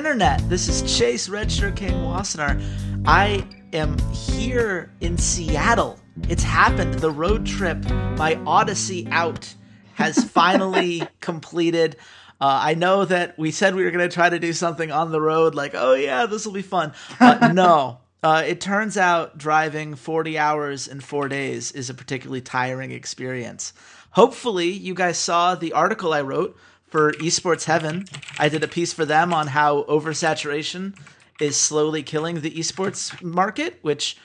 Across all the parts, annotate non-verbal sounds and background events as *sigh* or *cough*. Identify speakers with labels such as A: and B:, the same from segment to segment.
A: Internet. This is Chase Redshirt King Wassenaar. I am here in Seattle. It's happened. The road trip, my Odyssey out, has *laughs* finally completed. Uh, I know that we said we were going to try to do something on the road, like, oh yeah, this will be fun. Uh, *laughs* no. Uh, it turns out driving 40 hours in four days is a particularly tiring experience. Hopefully, you guys saw the article I wrote for Esports Heaven. I did a piece for them on how oversaturation is slowly killing the esports market, which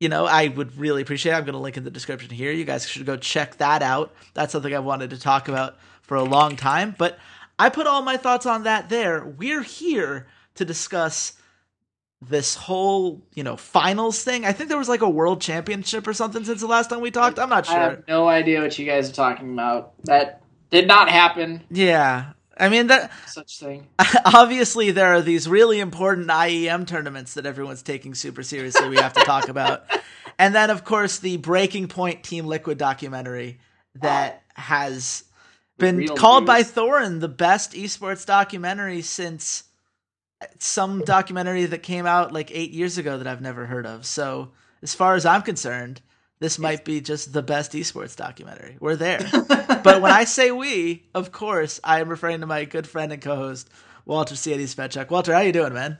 A: you know I would really appreciate. I'm going to link in the description here. You guys should go check that out. That's something I've wanted to talk about for a long time, but I put all my thoughts on that there. We're here to discuss this whole, you know, finals thing. I think there was like a world championship or something since the last time we talked. I'm not sure. I
B: have no idea what you guys are talking about. That did not happen.
A: Yeah. I mean that
B: such thing. *laughs*
A: Obviously, there are these really important IEM tournaments that everyone's taking super seriously. We have to talk *laughs* about, and then of course the Breaking Point Team Liquid documentary that oh. has been called news. by Thorin the best esports documentary since some documentary that came out like eight years ago that I've never heard of. So as far as I'm concerned, this might be just the best esports documentary. We're there. *laughs* but when I say we, of course, I am referring to my good friend and co-host Walter Ciades Fetchuk. Walter, how you doing, man?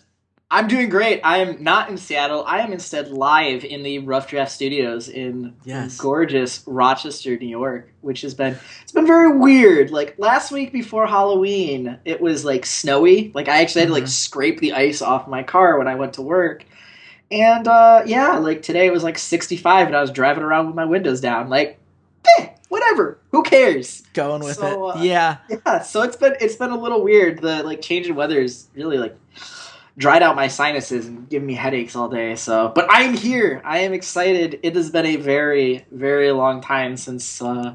B: I'm doing great. I am not in Seattle. I am instead live in the Rough Draft Studios in yes. gorgeous Rochester, New York, which has been it's been very weird. Like last week before Halloween, it was like snowy. Like I actually had to like mm-hmm. scrape the ice off my car when I went to work. And uh, yeah, like today it was like 65 and I was driving around with my windows down. Like, eh, whatever. Who cares?
A: Going with so, it. Uh, yeah.
B: Yeah. So it's been it's been a little weird. The like change in weather is really like dried out my sinuses and giving me headaches all day. So, but I'm here. I am excited. It has been a very very long time since uh,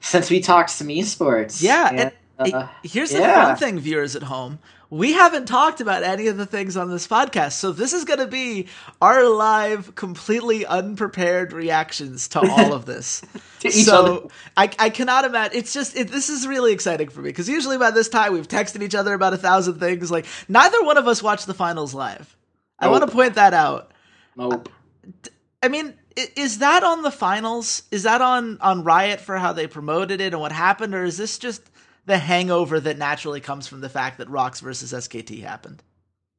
B: since we talked some esports.
A: Yeah. And, and uh, here's the yeah. fun thing, viewers at home we haven't talked about any of the things on this podcast. So this is going to be our live, completely unprepared reactions to all of this. *laughs* so I, I cannot imagine. It's just it, this is really exciting for me because usually by this time we've texted each other about a thousand things. Like neither one of us watched the finals live. Nope. I want to point that out.
B: Nope.
A: I mean, is that on the finals? Is that on on Riot for how they promoted it and what happened, or is this just the hangover that naturally comes from the fact that ROX versus SKT happened.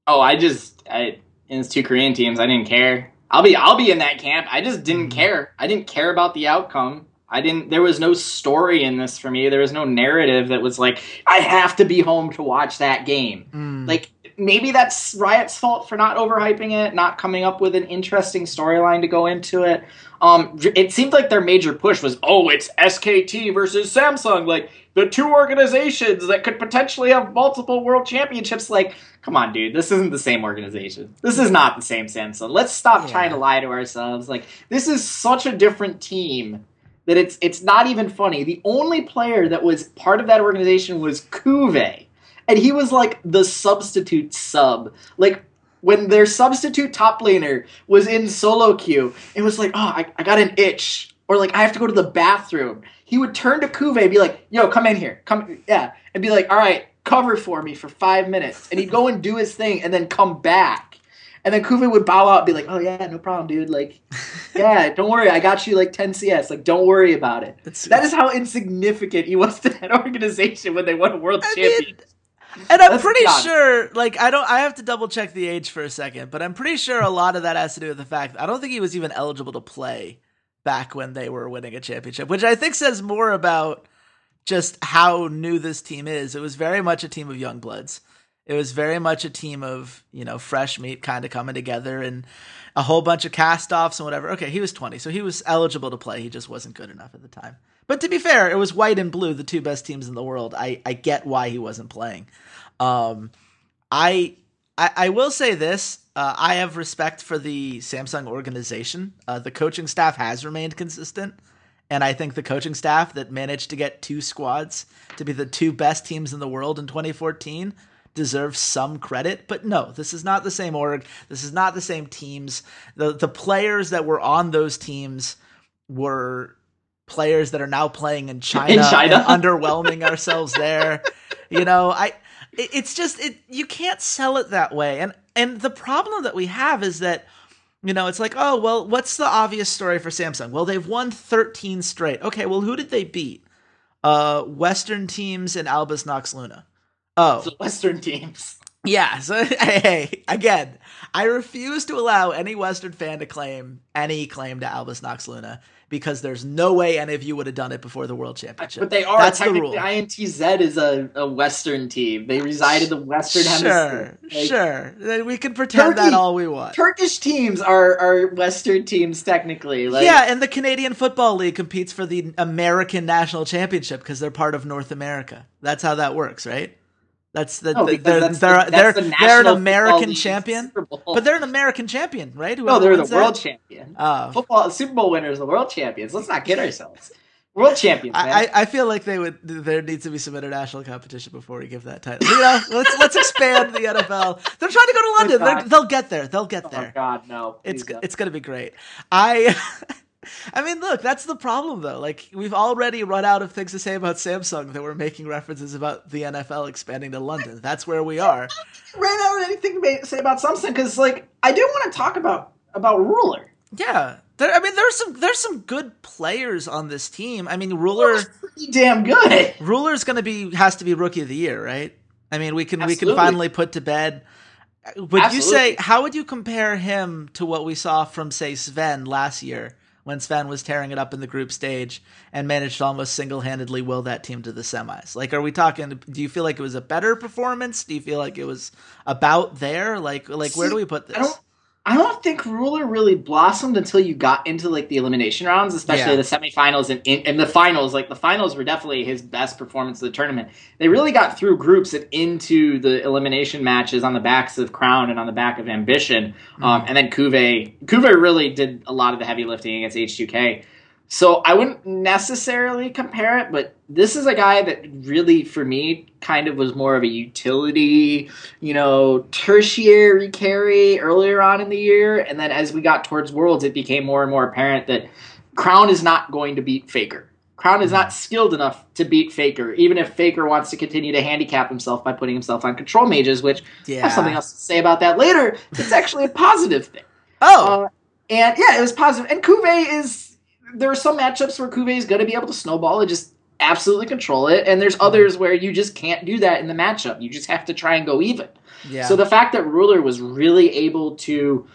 B: Oh, I just I in two Korean teams, I didn't care. I'll be I'll be in that camp. I just didn't mm-hmm. care. I didn't care about the outcome. I didn't there was no story in this for me. There was no narrative that was like I have to be home to watch that game. Mm. Like maybe that's Riot's fault for not overhyping it, not coming up with an interesting storyline to go into it. Um, it seemed like their major push was, oh, it's SKT versus Samsung. Like, the two organizations that could potentially have multiple world championships. Like, come on, dude, this isn't the same organization. This is not the same Samsung. Let's stop yeah. trying to lie to ourselves. Like, this is such a different team that it's it's not even funny. The only player that was part of that organization was CuVee. And he was like the substitute sub. Like when their substitute top laner was in solo queue, it was like, oh, I, I got an itch. Or like I have to go to the bathroom he would turn to CuVee and be like, "Yo, come in here, come, yeah," and be like, "All right, cover for me for five minutes," and he'd go and do his thing and then come back, and then CuVee would bow out and be like, "Oh yeah, no problem, dude. Like, *laughs* yeah, don't worry, I got you like 10 CS. Like, don't worry about it." That's, that is how insignificant he was to that *laughs* organization when they won a world I championship.
A: And I'm
B: Let's
A: pretty
B: honest.
A: sure, like, I don't, I have to double check the age for a second, but I'm pretty sure a lot of that has to do with the fact I don't think he was even eligible to play back when they were winning a championship, which I think says more about just how new this team is. It was very much a team of young bloods. It was very much a team of, you know, fresh meat kind of coming together and a whole bunch of cast offs and whatever. Okay, he was 20, so he was eligible to play. He just wasn't good enough at the time. But to be fair, it was white and blue, the two best teams in the world. I, I get why he wasn't playing. Um, I, I I will say this: uh, I have respect for the Samsung organization. Uh, the coaching staff has remained consistent, and I think the coaching staff that managed to get two squads to be the two best teams in the world in 2014 deserves some credit. But no, this is not the same org. This is not the same teams. the The players that were on those teams were players that are now playing in China,
B: In China?
A: underwhelming ourselves there. *laughs* You know, I it, it's just it you can't sell it that way. And and the problem that we have is that you know, it's like, oh, well, what's the obvious story for Samsung? Well, they've won 13 straight. Okay, well, who did they beat? Uh Western teams and Albus Nox Luna. Oh,
B: The Western teams.
A: yeah, so *laughs* hey, again, I refuse to allow any Western fan to claim any claim to Albus Nox Luna because there's no way any of you would have done it before the World Championship.
B: But they are
A: That's the rule.
B: INTZ is a, a Western team. They reside in the Western
A: Sure,
B: Hemisphere. Like,
A: sure. Then We can pretend
B: Turkey-
A: that all we want.
B: Turkish teams are, are Western teams technically. Like,
A: yeah, and the Canadian Football League competes for the American National Championship because they're part of North America. That's how that works, right? That's the,
B: No,
A: the- they're
B: that's
A: they're
B: the,
A: they're,
B: the
A: they're an American champion, but they're an American champion, right?
B: no, they're the
A: wins
B: world champion.
A: Oh.
B: Football Super Bowl winners, the world champions. Let's not kid ourselves. World *laughs* champions, man.
A: I, I I feel like they would. There needs to be some international competition before we give that title. You know, let's let's expand the NFL. They're trying to go to London. They're, they'll get there. They'll get
B: oh
A: there.
B: God, no!
A: it's
B: don't.
A: it's gonna be great. I *laughs* I mean, look, that's the problem though. Like we've already run out of things to say about Samsung that we're making references about the NFL expanding to London. That's where we are.
B: ran out of anything to say about Samsung because, like, I do want to talk about about Ruler.
A: Yeah. There, I mean, there's some there's some good players on this team. I mean, Ruler
B: pretty damn good.
A: Ruler's gonna be has to be rookie of the year, right? I mean, we can we can finally put to bed. Would you say how would you compare him to what we saw from say Sven last year when Sven was tearing it up in the group stage and managed to almost single handedly will that team to the semis? Like, are we talking? Do you feel like it was a better performance? Do you feel like it was about there? Like, like where do we put this?
B: I don't. I don't think Ruler really blossomed until you got into like the elimination rounds, especially
A: Yeah.
B: the semifinals and in, and the finals. Like the finals were definitely his best performance of the tournament. They really got through groups and into the elimination matches on the backs of Crown and on the back of Ambition. Um, and then CuVee, CuVee really did a lot of the heavy lifting against H2K. So I wouldn't necessarily compare it, but this is a guy that really, for me, kind of was more of a utility, you know, tertiary carry earlier on in the year. And then as we got towards Worlds, it became more and more apparent that Crown is not going to beat Faker. Crown is not skilled enough to beat Faker, even if Faker wants to continue to handicap himself by putting himself on control mages, which
A: yeah.
B: I have something else to say about that later. It's actually a positive thing.
A: Oh,
B: Uh, and yeah, it was positive. And CuVee is there are some matchups where CuVee is going to be able to snowball and just absolutely control it, and there's others where you just can't do that in the matchup. You just have to try and go even.
A: yeah.
B: So the fact that Ruler was really able to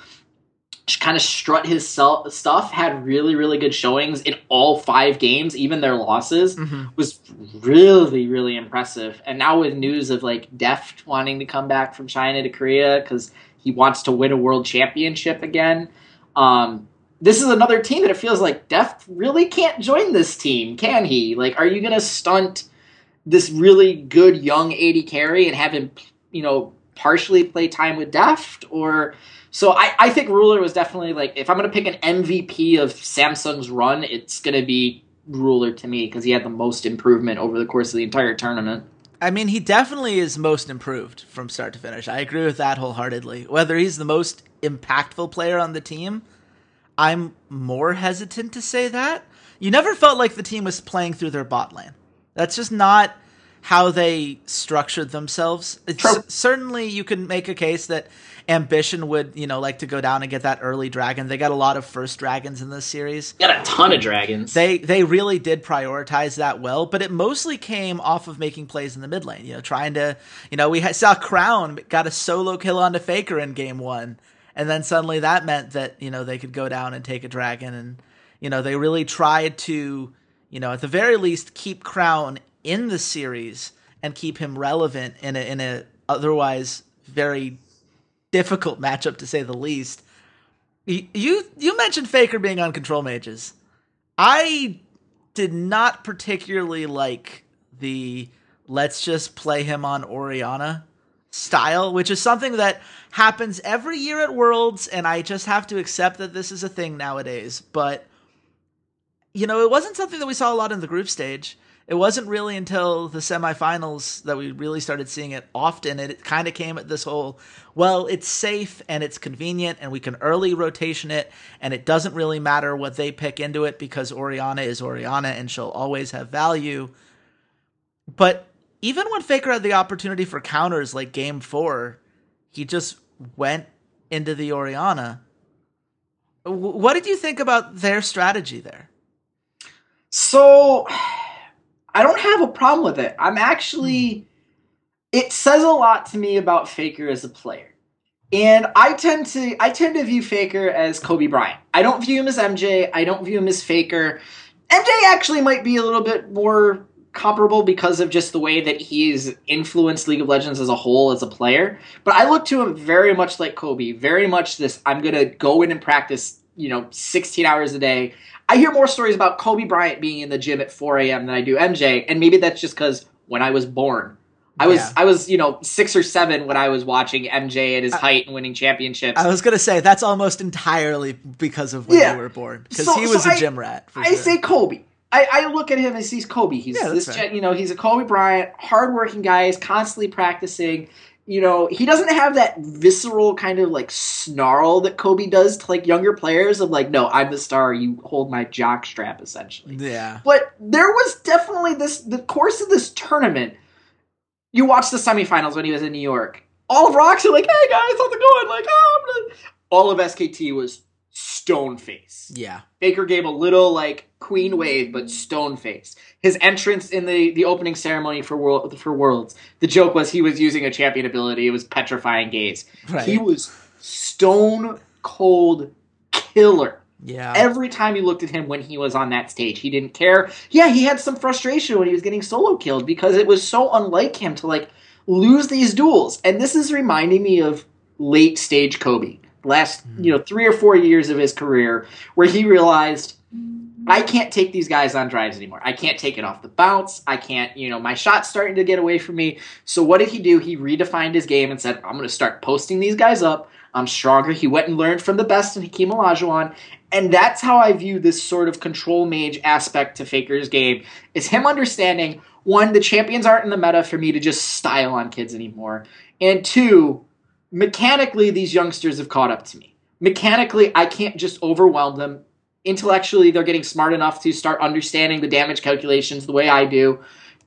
B: kind of strut his sel- stuff, had really really good showings in all five games, even their losses
A: Mhm.
B: was really really impressive. And now with news of like Deft wanting to come back from China to Korea because he wants to win a world championship again. Um, this is another team that it feels like Deft really can't join this team, can he? Like, are you going to stunt this really good young AD carry and have him, you know, partially play time with Deft? Or so I, I think Ruler was definitely like, if I'm going to pick an MVP of Samsung's run, it's going to be Ruler to me because he had the most improvement over the course of the entire tournament.
A: I mean, he definitely is most improved from start to finish. I agree with that wholeheartedly. Whether he's the most impactful player on the team, I'm more hesitant to say that. You never felt like the team was playing through their bot lane. That's just not how they structured themselves.
B: True.
A: certainly, you can make a case that ambition would you know like to go down and get that early dragon. They got a lot of first dragons in this series.
B: Got a ton of dragons.
A: They they really did prioritize that well, but it mostly came off of making plays in the mid lane. You know, trying to you know we had, saw Crown got a solo kill onto Faker in game one, and then suddenly that meant that you know they could go down and take a dragon, and you know they really tried to you know at the very least keep Crown in the series and keep him relevant in a in a otherwise very difficult matchup to say the least. You you, mentioned Faker being on control mages. I did not particularly like the let's just play him on Orianna style, which is something that happens every year at Worlds, and I just have to accept that this is a thing nowadays. But you know, it wasn't something that we saw a lot in the group stage it wasn't really until the semifinals that we really started seeing it often. It kind of came at this whole, well, it's safe and it's convenient and we can early rotation it and it doesn't really matter what they pick into it because Orianna is Orianna and she'll always have value. But even when Faker had the opportunity for counters like game four, he just went into the Orianna. What did you think about their strategy there?
B: So I don't have a problem with it. I'm actually hmm. it says a lot to me about Faker as a player. And I tend to I tend to view Faker as Kobe Bryant. I don't view him as MJ. I don't view him as Faker. MJ actually might be a little bit more comparable because of just the way that he's influenced League of Legends as a whole as a player. But I look to him very much like Kobe, very much this I'm going to go in and practice, you know, 16 hours a day. I hear more stories about Kobe Bryant being in the gym at 4 a.m. than I do MJ, and maybe that's just because when I was born, I was
A: Yeah.
B: I was you know six or seven when I was watching MJ at his height and winning championships.
A: I was gonna say that's almost entirely because of when
B: Yeah.
A: you were born, because
B: So-
A: he was
B: so
A: a
B: I-
A: gym rat. For
B: I
A: sure.
B: say Kobe. I, I look at him as he's Kobe. He's
A: Yeah,
B: this
A: fair.
B: you know he's a Kobe Bryant, hardworking guy. He's constantly practicing. You know he doesn't have that visceral kind of like snarl that Kobe does to like younger players of like no I'm the star you hold my jock strap essentially.
A: yeah,
B: But there was definitely this the course of this tournament. You watch the semifinals when he was in New York. All of ROX are like, "Hey guys, how's it going?" Like, "Oh." I'm gonna-" All of SKT was stone face.
A: yeah,
B: Faker gave a little like queen wave, but stone face. His entrance in the the opening ceremony for world for Worlds. The joke was he was using a champion ability. It was petrifying gaze.
A: right.
B: He was stone cold killer.
A: yeah,
B: Every time you looked at him when he was on that stage, he didn't care. Yeah, he had some frustration when he was getting solo killed because it was so unlike him to like lose these duels. And this is reminding me of late stage Kobe. Last, hmm. you know, 3 or 4 years of his career where he realized I can't take these guys on drives anymore. I can't take it off the bounce. I can't, you know, my shot's starting to get away from me. So what did he do? He redefined his game and said, I'm going to start posting these guys up. I'm stronger. He went and learned from the best in Hakeem Olajuwon. And that's how I view this sort of control mage aspect to Faker's game. Is him understanding one, the champions aren't in the meta for me to just style on kids anymore. And two, mechanically these youngsters have caught up to me. Mechanically, I can't just overwhelm them. Intellectually, they're getting smart enough to start understanding the damage calculations the way I do.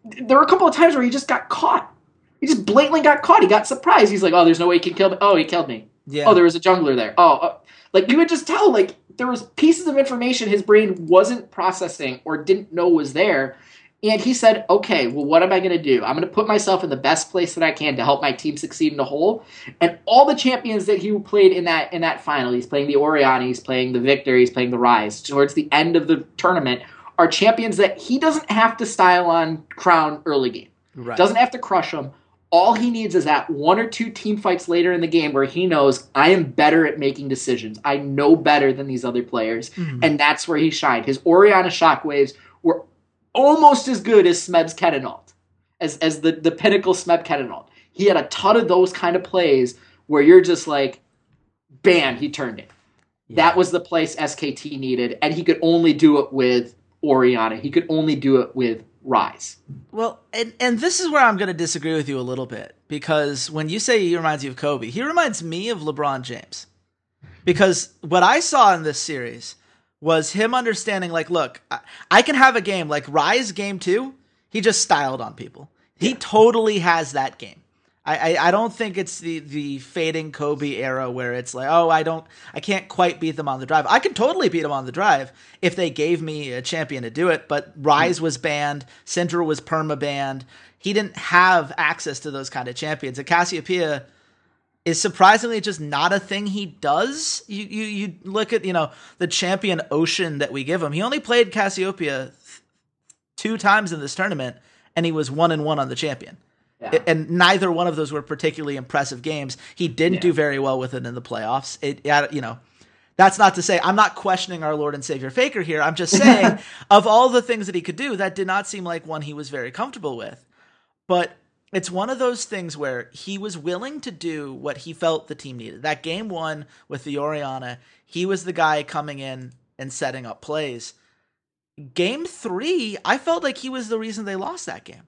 B: There were a couple of times where he just got caught. He just blatantly got caught. He got surprised. He's like, "Oh, there's no way he can kill me." Oh, he killed me.
A: yeah.
B: Oh, there was a jungler there. Oh, oh. like you would just tell like there was pieces of information his brain wasn't processing or didn't know was there. And he said, "Okay, well, what am I going to do? I'm going to put myself in the best place that I can to help my team succeed in the whole." And all the champions that he played in that in that final, he's playing the Orianna, he's playing the Viktor, he's playing the Ryze. Towards the end of the tournament, are champions that he doesn't have to style on crown early game.
A: right.
B: Doesn't have to crush them. All he needs is that one or two team fights later in the game where he knows I am better at making decisions. I know better than these other players,
A: Mhm.
B: and that's where he shined. His Orianna shockwaves were almost as good as Smeb's Kennen ult, as as the the pinnacle Smeb Kennen ult. He had a ton of those kind of plays where you're just like, bam, he turned it. That was the place SKT needed, and he could only do it with Orianna. He could only do it with Ryze.
A: Well, and and this is where I'm going to disagree with you a little bit because when you say he reminds you of Kobe, he reminds me of LeBron James. Because what I saw in this series was him understanding like, look, I, I can have a game like Ryze game 2, he just styled on people. He totally has that game. I, I, I don't think it's the the fading Kobe era where it's like, oh, I don't, I can't quite beat them on the drive. I could totally beat them on the drive if they gave me a champion to do it. But Ryze was banned, Syndra was perma banned. He didn't have access to those kind of champions. And Cassiopeia is surprisingly just not a thing he does. You you you look at you know the champion ocean that we give him. He only played Cassiopeia two times in this tournament, and he was one and one on the champion. Yeah. And neither one of those were particularly impressive games. He didn't yeah. do very well with it in the playoffs. It, you know, that's not to say I'm not questioning our Lord and Savior Faker here. I'm just saying, *laughs* of all the things that he could do, that did not seem like one he was very comfortable with. But it's one of those things where he was willing to do what he felt the team needed. That game one with the Orianna, he was the guy coming in and setting up plays. Game three, I felt like he was the reason they lost that game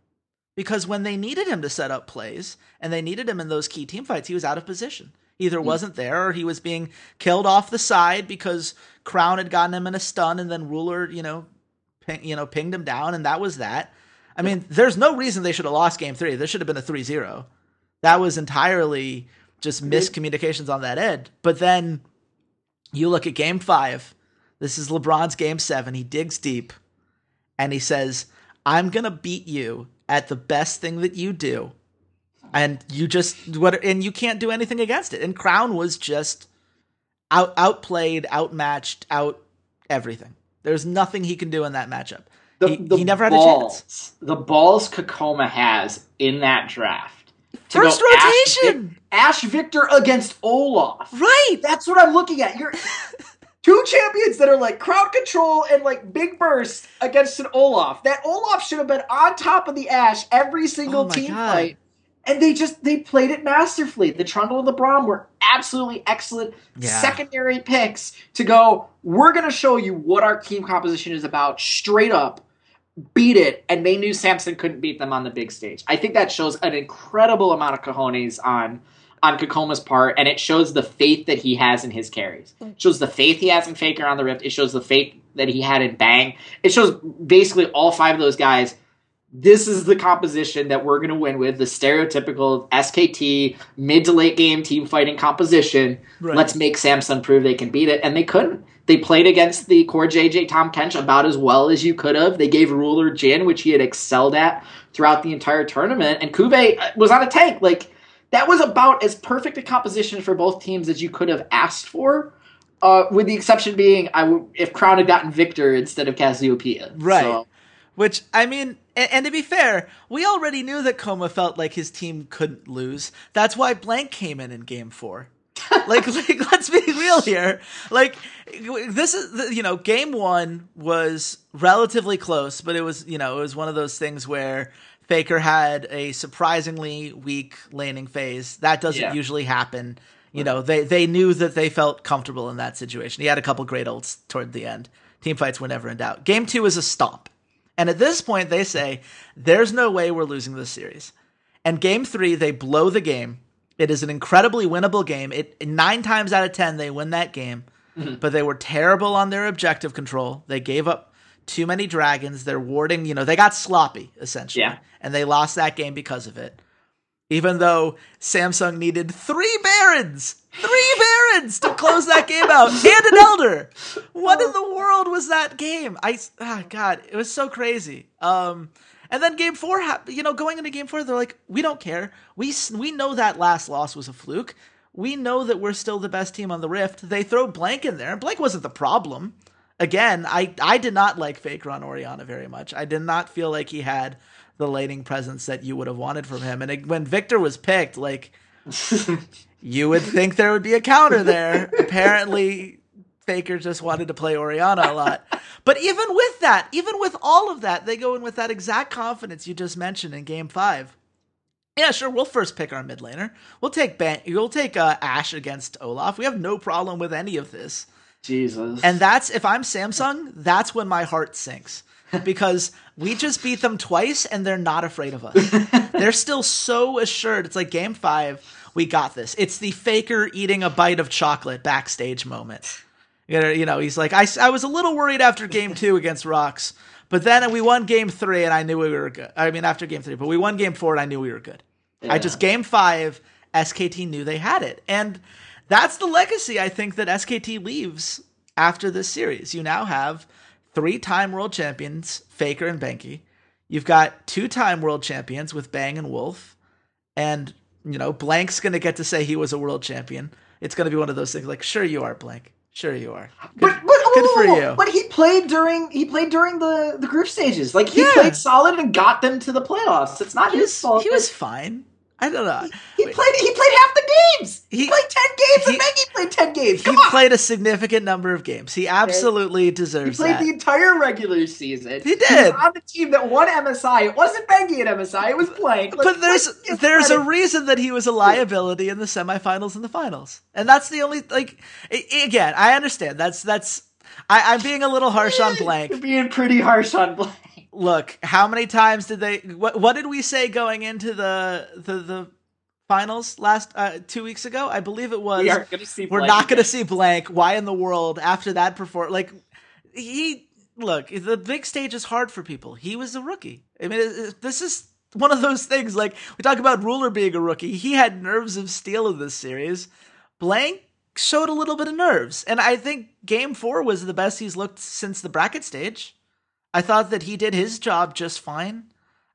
A: because when they needed him to set up plays and they needed him in those key team fights, he was out of position. Either hmm. wasn't there or he was being killed off the side because Crown had gotten him in a stun and then Ruler, you know, ping, you know, pinged him down and that was that. I mean, there's no reason they should have lost game 3. There should have been a 3-0. That was entirely just miscommunications on that end. But then you look at game 5. This is LeBron's game 7. He digs deep and he says, "I'm going to beat you at the best thing that you do and you just what and you can't do anything against it and crown was just out outplayed outmatched out everything there's nothing he can do in that matchup the, he,
B: the
A: he never
B: balls,
A: had a chance
B: the balls kkOma has in that draft
A: first rotation
B: ashe, ashe viktor against olaf
A: right
B: that's what i'm looking at you're *laughs* two champions that are like crowd control and like big burst against an Olaf. That Olaf should have been on top of the Ashe every single oh team God. fight. And they just they played it masterfully. The Trundle and the Braum were absolutely excellent yeah. secondary picks to go, we're gonna show you what our team composition is about straight up. Beat it, and they knew Samsung couldn't beat them on the big stage. I think that shows an incredible amount of cojones on on kkOma's part, and it shows the faith that he has in his carries. Mm. It shows the faith he has in Faker on the Rift. It shows the faith that he had in Bang. It shows basically all five of those guys. This is the composition that we're going to win with the stereotypical SKT mid to late game team fighting composition. Right. Let's make Samsung prove they can beat it, and they couldn't. They played against the core JJ Tahm Kench about as well as you could have. They gave Ruler Jhin, which he had excelled at throughout the entire tournament, and CuVee was on a tank. Like that was about as perfect a composition for both teams as you could have asked for. Uh, with the exception being, I w- if Crown had gotten Viktor instead of Cassiopeia.
A: Right. So. Which, I mean, and, and, to be fair, we already knew that kkOma felt like his team couldn't lose. That's why Blank came in in game four. *laughs* like, like, let's be real here. Like, this is, you know, game one was relatively close, but it was, you know, it was one of those things where Faker had a surprisingly weak laning phase. That doesn't yeah. usually happen. You know, they they knew that they felt comfortable in that situation. He had a couple great ults toward the end. Team fights were never in doubt. Game two is a stomp. And at this point, they say, there's no way we're losing this series. And game three, they blow the game. It is an incredibly winnable game. It nine times out of ten, they win that game. Mm-hmm. But they were terrible on their objective control. They gave up too many dragons. They're warding, you know, they got sloppy essentially.
B: Yeah.
A: And they lost that game because of it. Even though Samsung needed three barons, three barons to close that game out, *laughs* and an elder. What in the world was that game? I, oh God, it was so crazy. Um, and then game four, you know, going into game four, they're like, we don't care. We we know that last loss was a fluke. We know that we're still the best team on the Rift. They throw Blank in there, and Blank wasn't the problem again, I I did not like Faker on Orianna very much. I did not feel like he had the laning presence that you would have wanted from him. And it, when Viktor was picked, like *laughs* you would think there would be a counter there. Apparently, Faker just wanted to play Orianna a lot. *laughs* But even with that, even with all of that, they go in with that exact confidence you just mentioned in Game Five. Yeah, sure. We'll first pick our mid laner. We'll take ban- We'll take uh, Ashe against Olaf. We have no problem with any of this.
B: Jesus.
A: And that's if I'm Samsung, that's when my heart sinks. *laughs* because we just beat them twice and they're not afraid of us. *laughs* they're still so assured. It's like game five, we got this. It's the faker eating a bite of chocolate backstage moment. You know, you know, he's like, I, I was a little worried after game two against ROX, but then we won game three and I knew we were good. I mean, after game three, but we won game four and I knew we were good. I just game five, SKT knew they had it. And that's the legacy I think that SKT leaves after this series. You now have three time world champions, Faker and Bengi. You've got two time world champions with Bang and Wolf. And, you know, Blank's going to get to say he was a world champion. It's going to be one of those things like, sure you are, Blank. Sure you are. Good,
B: But, but
A: good
B: oh,
A: for you.
B: But he played during he played during the the group stages. Like he
A: Yeah.
B: played solid and got them to the playoffs. It's not
A: he
B: his
A: was,
B: fault.
A: he was fine. I don't know.
B: He played. He played half the games. He,
A: He-
B: played ten games,
A: he-
B: and Bengi played ten games.
A: He
B: on.
A: played a significant number of games. He absolutely
B: he
A: deserves He
B: played
A: that.
B: the entire regular season.
A: He did.
B: was on the team that won MSI. It wasn't Bengi at MSI. It was Blank. Like,
A: but there's there's a reason that he was a liability in the semifinals and the finals, and that's the only like. Again, I understand. That's that's. I, I'm being a little harsh on eh,
B: You're
A: blank.
B: being pretty harsh on Blank.
A: Look, how many times did they? What what did we say going into the the the finals last uh, two weeks ago? I believe it was.
B: We are going to see.
A: We're
B: Blank
A: not going to see blank. Why in the world after that perform? Like he look, the big stage is hard for people. He was a rookie. I mean, it, it- this is one of those things. Like we talk about Ruler being a rookie. He had nerves of steel in this series. Blank showed a little bit of nerves, and I think Game Four was the best he's looked since the bracket stage. I thought that he did his job just fine.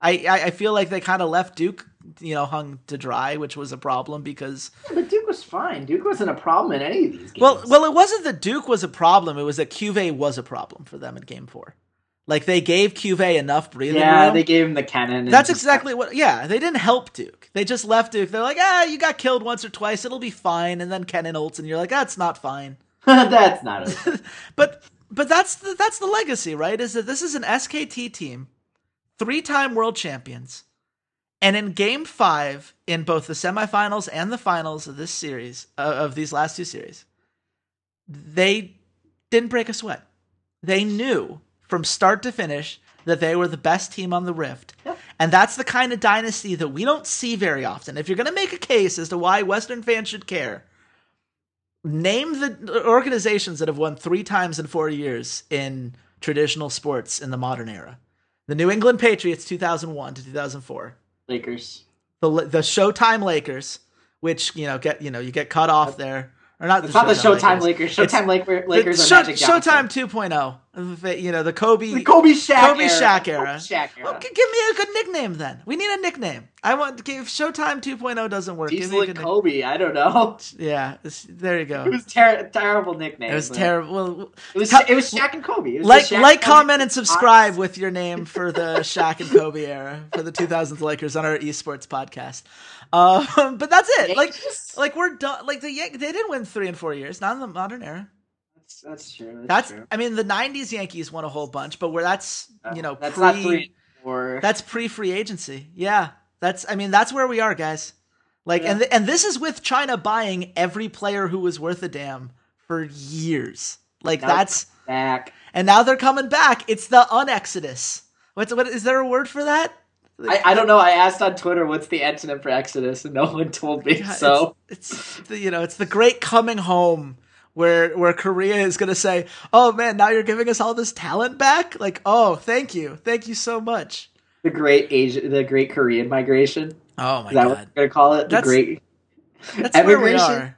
A: I, I, I feel like they kind of left Duke, you know, hung to dry, which was a problem because Yeah,
B: But Duke was fine. Duke wasn't a problem in any of these games.
A: well, well, it wasn't that Duke was a problem. It was that CuVee was a problem for them in Game Four. Like they gave CuVee enough breathing
B: yeah,
A: room.
B: they gave him the cannon.
A: That's exactly what. Yeah, they didn't help Duke. They just left Duke. They're like, ah, you got killed once or twice. It'll be fine. And then Kennen ults, and you're like, that's not fine. *laughs*
B: That's not it. *laughs*
A: But but that's the, that's the legacy, right? Is that this is an SKT team, three time world champions, and in Game Five in both the semifinals and the finals of this series uh, of these last two series, they didn't break a sweat. They knew from start to finish that they were the best team on the Rift. And that's the kind of dynasty that we don't see very often. If you're going to make a case as to why Western fans should care, name the organizations that have won three times in four years in traditional sports in the modern era. The New England Patriots, 2001 to 2004.
B: Lakers.
A: The the Showtime Lakers, which you know get you know you get cut off there, or not.
B: It's
A: the
B: not the Showtime Lakers. Showtime Laker- Lakers
A: the
B: are
A: Show-
B: Magic Johnson.
A: Showtime 2.0. You know the Kobe.
B: The Kobe Shaq
A: Kobe
B: era.
A: Shaq era.
B: Kobe Shaq era.
A: Well, give me a good nickname then. We need a nickname. I want if Showtime 2.0 doesn't work. Give me
B: Diesel
A: good
B: and Kobe. I don't know. *laughs*
A: Yeah, there you go.
B: It was ter- terrible nickname.
A: It was terrible. Well,
B: It was, it was Shaq and Kobe. It was
A: like
B: Shaq
A: like comment and subscribe with your name for the Shaq and Kobe era for the 2000s Lakers on our esports podcast. Um, *laughs* but that's it. Like
B: Yankees?
A: like we're done. Like the Yan- they didn't win three and four years, not in the modern era.
B: That's, that's true. That's,
A: That's
B: true.
A: I mean the 90s Yankees won a whole bunch, but where that's you know
B: that's
A: pre
B: not three or
A: that's pre free agency. Yeah, that's I mean that's where we are, guys. Like
B: Yeah.
A: and th- and this is with China buying every player who was worth a damn for years. Like
B: Now
A: that's
B: back.
A: and now they're coming back. It's the unexodus. What's what is there a word for that?
B: I, I don't know. I asked on Twitter what's the antonym for Exodus, and no *laughs* one told me.
A: God,
B: so
A: it's, it's the, you know it's the great coming home where where Korea is gonna say, oh man, now you're giving us all this talent back. Like oh thank you, thank you so much.
B: the great Asia, the great Korean migration.
A: Oh my
B: Is that what we're gonna call it? The
A: That's-
B: great.
A: That's where we are.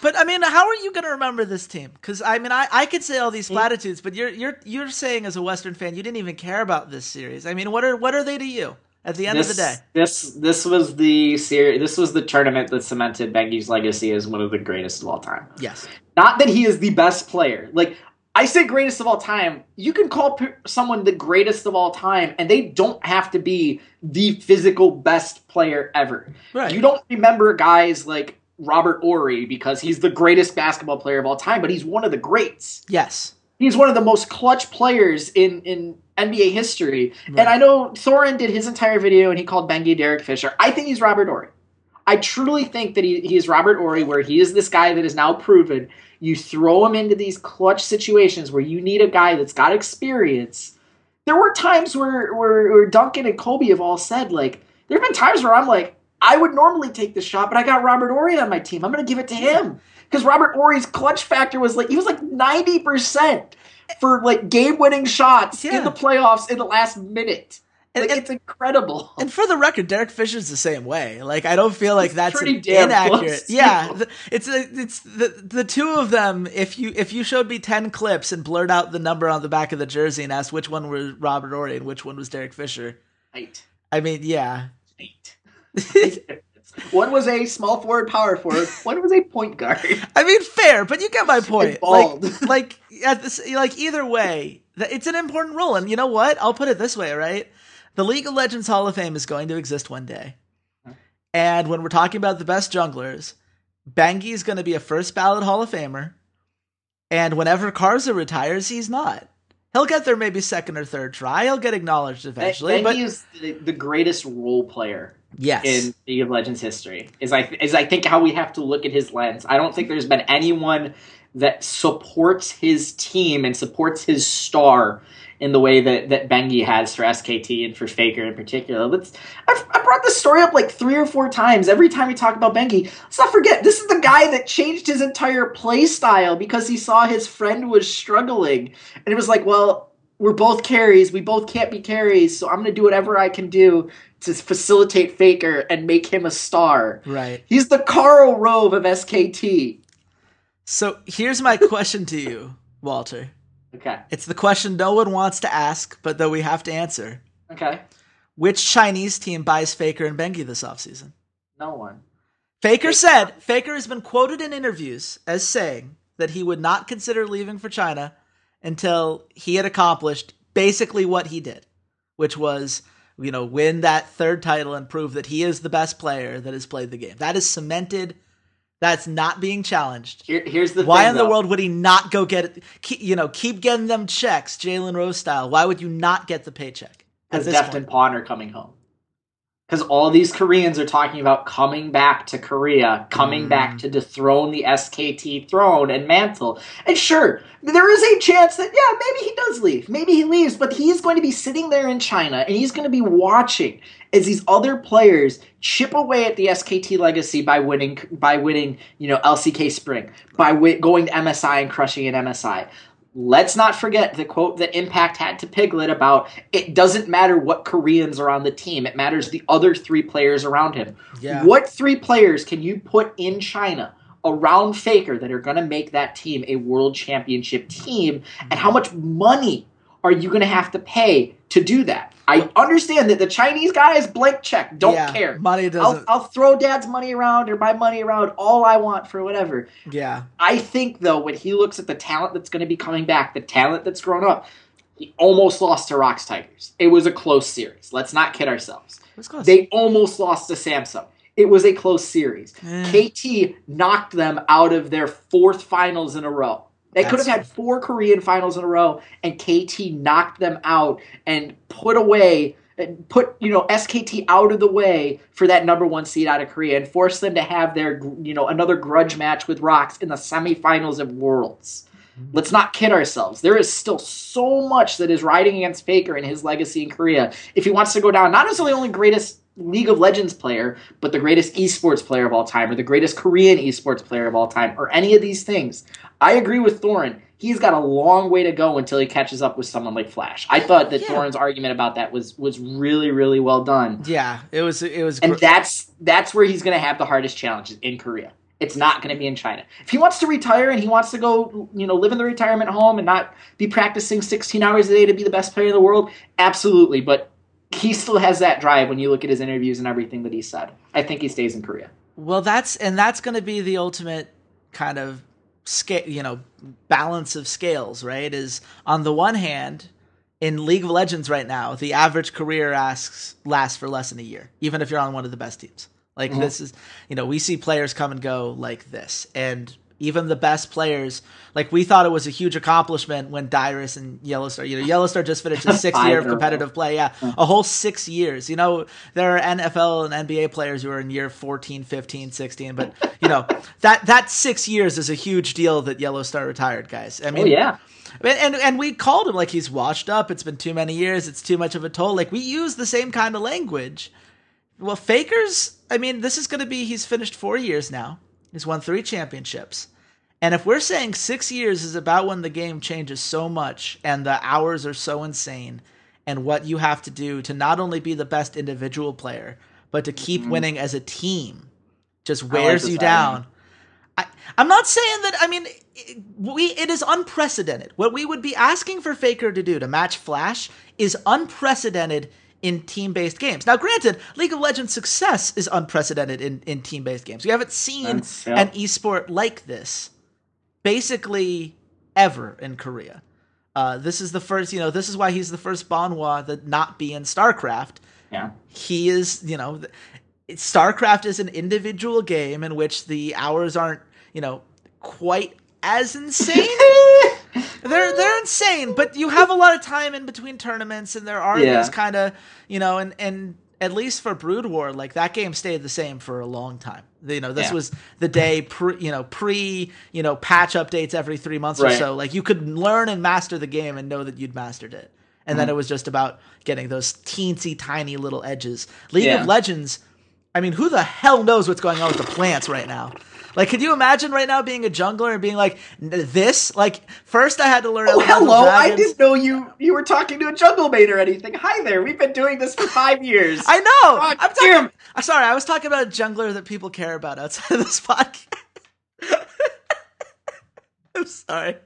A: But I mean, how are you going to remember this team? Because I mean, I, I could say all these platitudes, but you're you're you're saying as a Western fan, you didn't even care about this series. I mean, what are what are they to you at the end
B: this,
A: of the day?
B: This this was the series. This was the tournament that cemented Bengi's legacy as one of the greatest of all time.
A: Yes,
B: Not that he is the best player. Like I say, greatest of all time. You can call someone the greatest of all time, and they don't have to be the physical best player ever.
A: right.
B: You don't remember guys like Robert Horry because he's the greatest basketball player of all time, but he's one of the greats.
A: yes,
B: He's one of the most clutch players in in NBA history.
A: Right.
B: And I know Thorin did his entire video and he called Bengi Derek Fisher. I think he's Robert Horry. I truly think that he, he is Robert Horry, where he is this guy that is now proven. You throw him into these clutch situations where you need a guy that's got experience. There were times where, where, where Duncan and Kobe have all said, like, there have been times where I'm like, I would normally take the shot, but I got Robert Horry on my team. I'm going to give it to him. because Robert Horry's clutch factor was like he was like ninety percent for like game winning shots
A: Yeah.
B: in the playoffs in the last minute.
A: And-
B: Like
A: and-
B: it's incredible.
A: And for the record, Derek Fisher's the same way. Like I don't feel like
B: It's
A: that's
B: pretty damn
A: inaccurate. yeah, the, it's it's the the two of them. If you if you showed me ten clips and blurred out the number on the back of the jersey and asked which one was Robert Horry and which one was Derek Fisher,
B: Eight.
A: I mean, yeah,
B: Eight. *laughs* one was a small forward, power forward. One was a point guard.
A: I mean, fair, but you get my point.
B: bald.
A: Like, like at this, like either way, it's an important role. And you know what? I'll put it this way, right? The League of Legends Hall of Fame is going to exist one day, and when we're talking about the best junglers, Bengi is going to be a first ballot Hall of Famer, and whenever Karsa retires, he's not. He'll get there maybe second or third try. He'll get acknowledged eventually,
B: Bengi
A: but
B: is the, the greatest role player
A: yes,
B: in League of Legends history. Is I is I think how we have to look at his lens. I don't think there's been anyone that supports his team and supports his star in the way that that Bengi has for SKT and for Faker in particular. Let's I've, I brought this story up like three or four times. Every time we talk about Bengi, let's not forget this is the guy that changed his entire play style because he saw his friend was struggling, and it was like, well. We're both carries. We both can't be carries, so I'm going to do whatever I can do to facilitate Faker and make him a star.
A: right.
B: He's the Karl Rove of SKT.
A: So here's my *laughs* question to you, Walter.
B: Okay.
A: It's the question no one wants to ask, but though we have to answer.
B: Okay.
A: Which Chinese team buys Faker and Bengi this offseason?
B: No one.
A: Faker said, Faker has been quoted in interviews as saying that he would not consider leaving for China until he had accomplished basically what he did, which was, you know, win that third title and prove that he is the best player that has played the game. That is cemented. That's not being challenged.
B: Here, here's the
A: Why
B: thing,
A: in the world would he not go get it? Keep, you know, keep getting them checks, Jalen Rose style. Why would you not get the paycheck
B: Because
A: this
B: Deft and Pawn are coming home. Because all these Koreans are talking about coming back to Korea, coming
A: Mm.
B: back to dethrone the SKT throne and mantle. And sure, there is a chance that, yeah, maybe he does leave. Maybe he leaves, but he's going to be sitting there in China and he's going to be watching as these other players chip away at the SKT legacy by winning, by winning, you know, LCK Spring, by wi- going to MSI and crushing an MSI. Let's not forget the quote that Impact had to Piglet about it doesn't matter what Koreans are on the team, it matters the other three players around him.
A: Yeah.
B: What three players can you put in China around Faker that are going to make that team a world championship team? And how mm-hmm. much money are you going to have to pay to do that? I understand that the Chinese guys blank check, don't
A: Yeah,
B: care.
A: Money doesn't.
B: I'll throw dad's money around or my money around all I want for whatever.
A: yeah.
B: I think though when he looks at the talent that's going to be coming back, the talent that's grown up, he almost lost to ROX Tigers. It was a close series. Let's not kid ourselves. They almost lost to Samsung. It was a close series.
A: Eh.
B: KT knocked them out of their fourth finals in a row. They could have had four Korean finals in a row, and KT knocked them out and put away, and put you know SKT out of the way for that number one seed out of Korea, and forced them to have their you know another grudge match with ROX in the semifinals of Worlds. Mm-hmm. Let's not kid ourselves. There is still so much that is riding against Faker and his legacy in Korea. If he wants to go down, not as the only greatest League of Legends player, but the greatest esports player of all time, or the greatest Korean esports player of all time, or any of these things. I agree with Thorin. He's got a long way to go until he catches up with someone like Flash. I thought that
A: Yeah.
B: Thorin's argument about that was was really, really well done.
A: Yeah, it was. It was.
B: And
A: gr-
B: that's that's where he's going to have the hardest challenges in Korea. It's not going to be in China. If he wants to retire and he wants to go, you know, live in the retirement home and not be practicing 16 hours a day to be the best player in the world, absolutely. But he still has that drive when you look at his interviews and everything that he said. I think he stays in Korea.
A: Well, that's and that's going to be the ultimate kind of scale, you know, balance of scales, right? Is on the one hand, in League of Legends right now, the average career asks lasts for less than a year, even if you're on one of the best teams. Like mm-hmm. this is, you know, we see players come and go like this, and even the best players, like we thought it was a huge accomplishment when Dyrus and Yellowstar, you know, Yellowstar just finished his sixth year of
B: in a row.
A: competitive play. Yeah, a whole six years. You know, there are NFL and NBA players who are in year 14, 15, 16, but you know, that that six years is a huge deal that Yellowstar retired, guys. I oh, mean,
B: Oh yeah,
A: and, and and we called him like he's washed up. It's been too many years. It's too much of a toll. Like we use the same kind of language. Well, Faker's. I mean, this is going to be. He's finished four years now. He's won three championships. And if we're saying six years is about when the game changes so much and the hours are so insane, and what you have to do to not only be the best individual player, but to keep mm-hmm. winning as a team, just wears like you down. I, I'm not saying that. I mean, we it is unprecedented. What we would be asking for Faker to do to match Flash is unprecedented in team-based games. Now, granted, League of Legends success is unprecedented in, in team-based games. We haven't seen an esport like this basically ever in Korea. Uh, this is the first, you know, this is why he's the first Bonjwa that not be in StarCraft.
C: Yeah.
A: He is, you know, StarCraft is an individual game in which the hours aren't, you know, quite as insane. *laughs* they're they're insane, but you have a lot of time in between tournaments, and there are yeah. these kind of, you know, and and at least for Brood War, like that game stayed the same for a long time. You know, this yeah. was the day pre, you know, pre, you know, patch updates every three months right. or so. Like you could learn and master the game and know that you'd mastered it. And mm-hmm. then it was just about getting those teensy tiny little edges. League yeah. of Legends, I mean, who the hell knows what's going on with the plants right now? Like, could you imagine right now being a jungler and being like this? Like, first I had to learn.
B: Oh, hello! I didn't know you you were talking to a jungle mate or anything. Hi there. We've been doing this for five years. *laughs*
A: I know. God, I'm talking. I'm sorry. I was talking about a jungler that people care about outside of this podcast. *laughs* I'm sorry.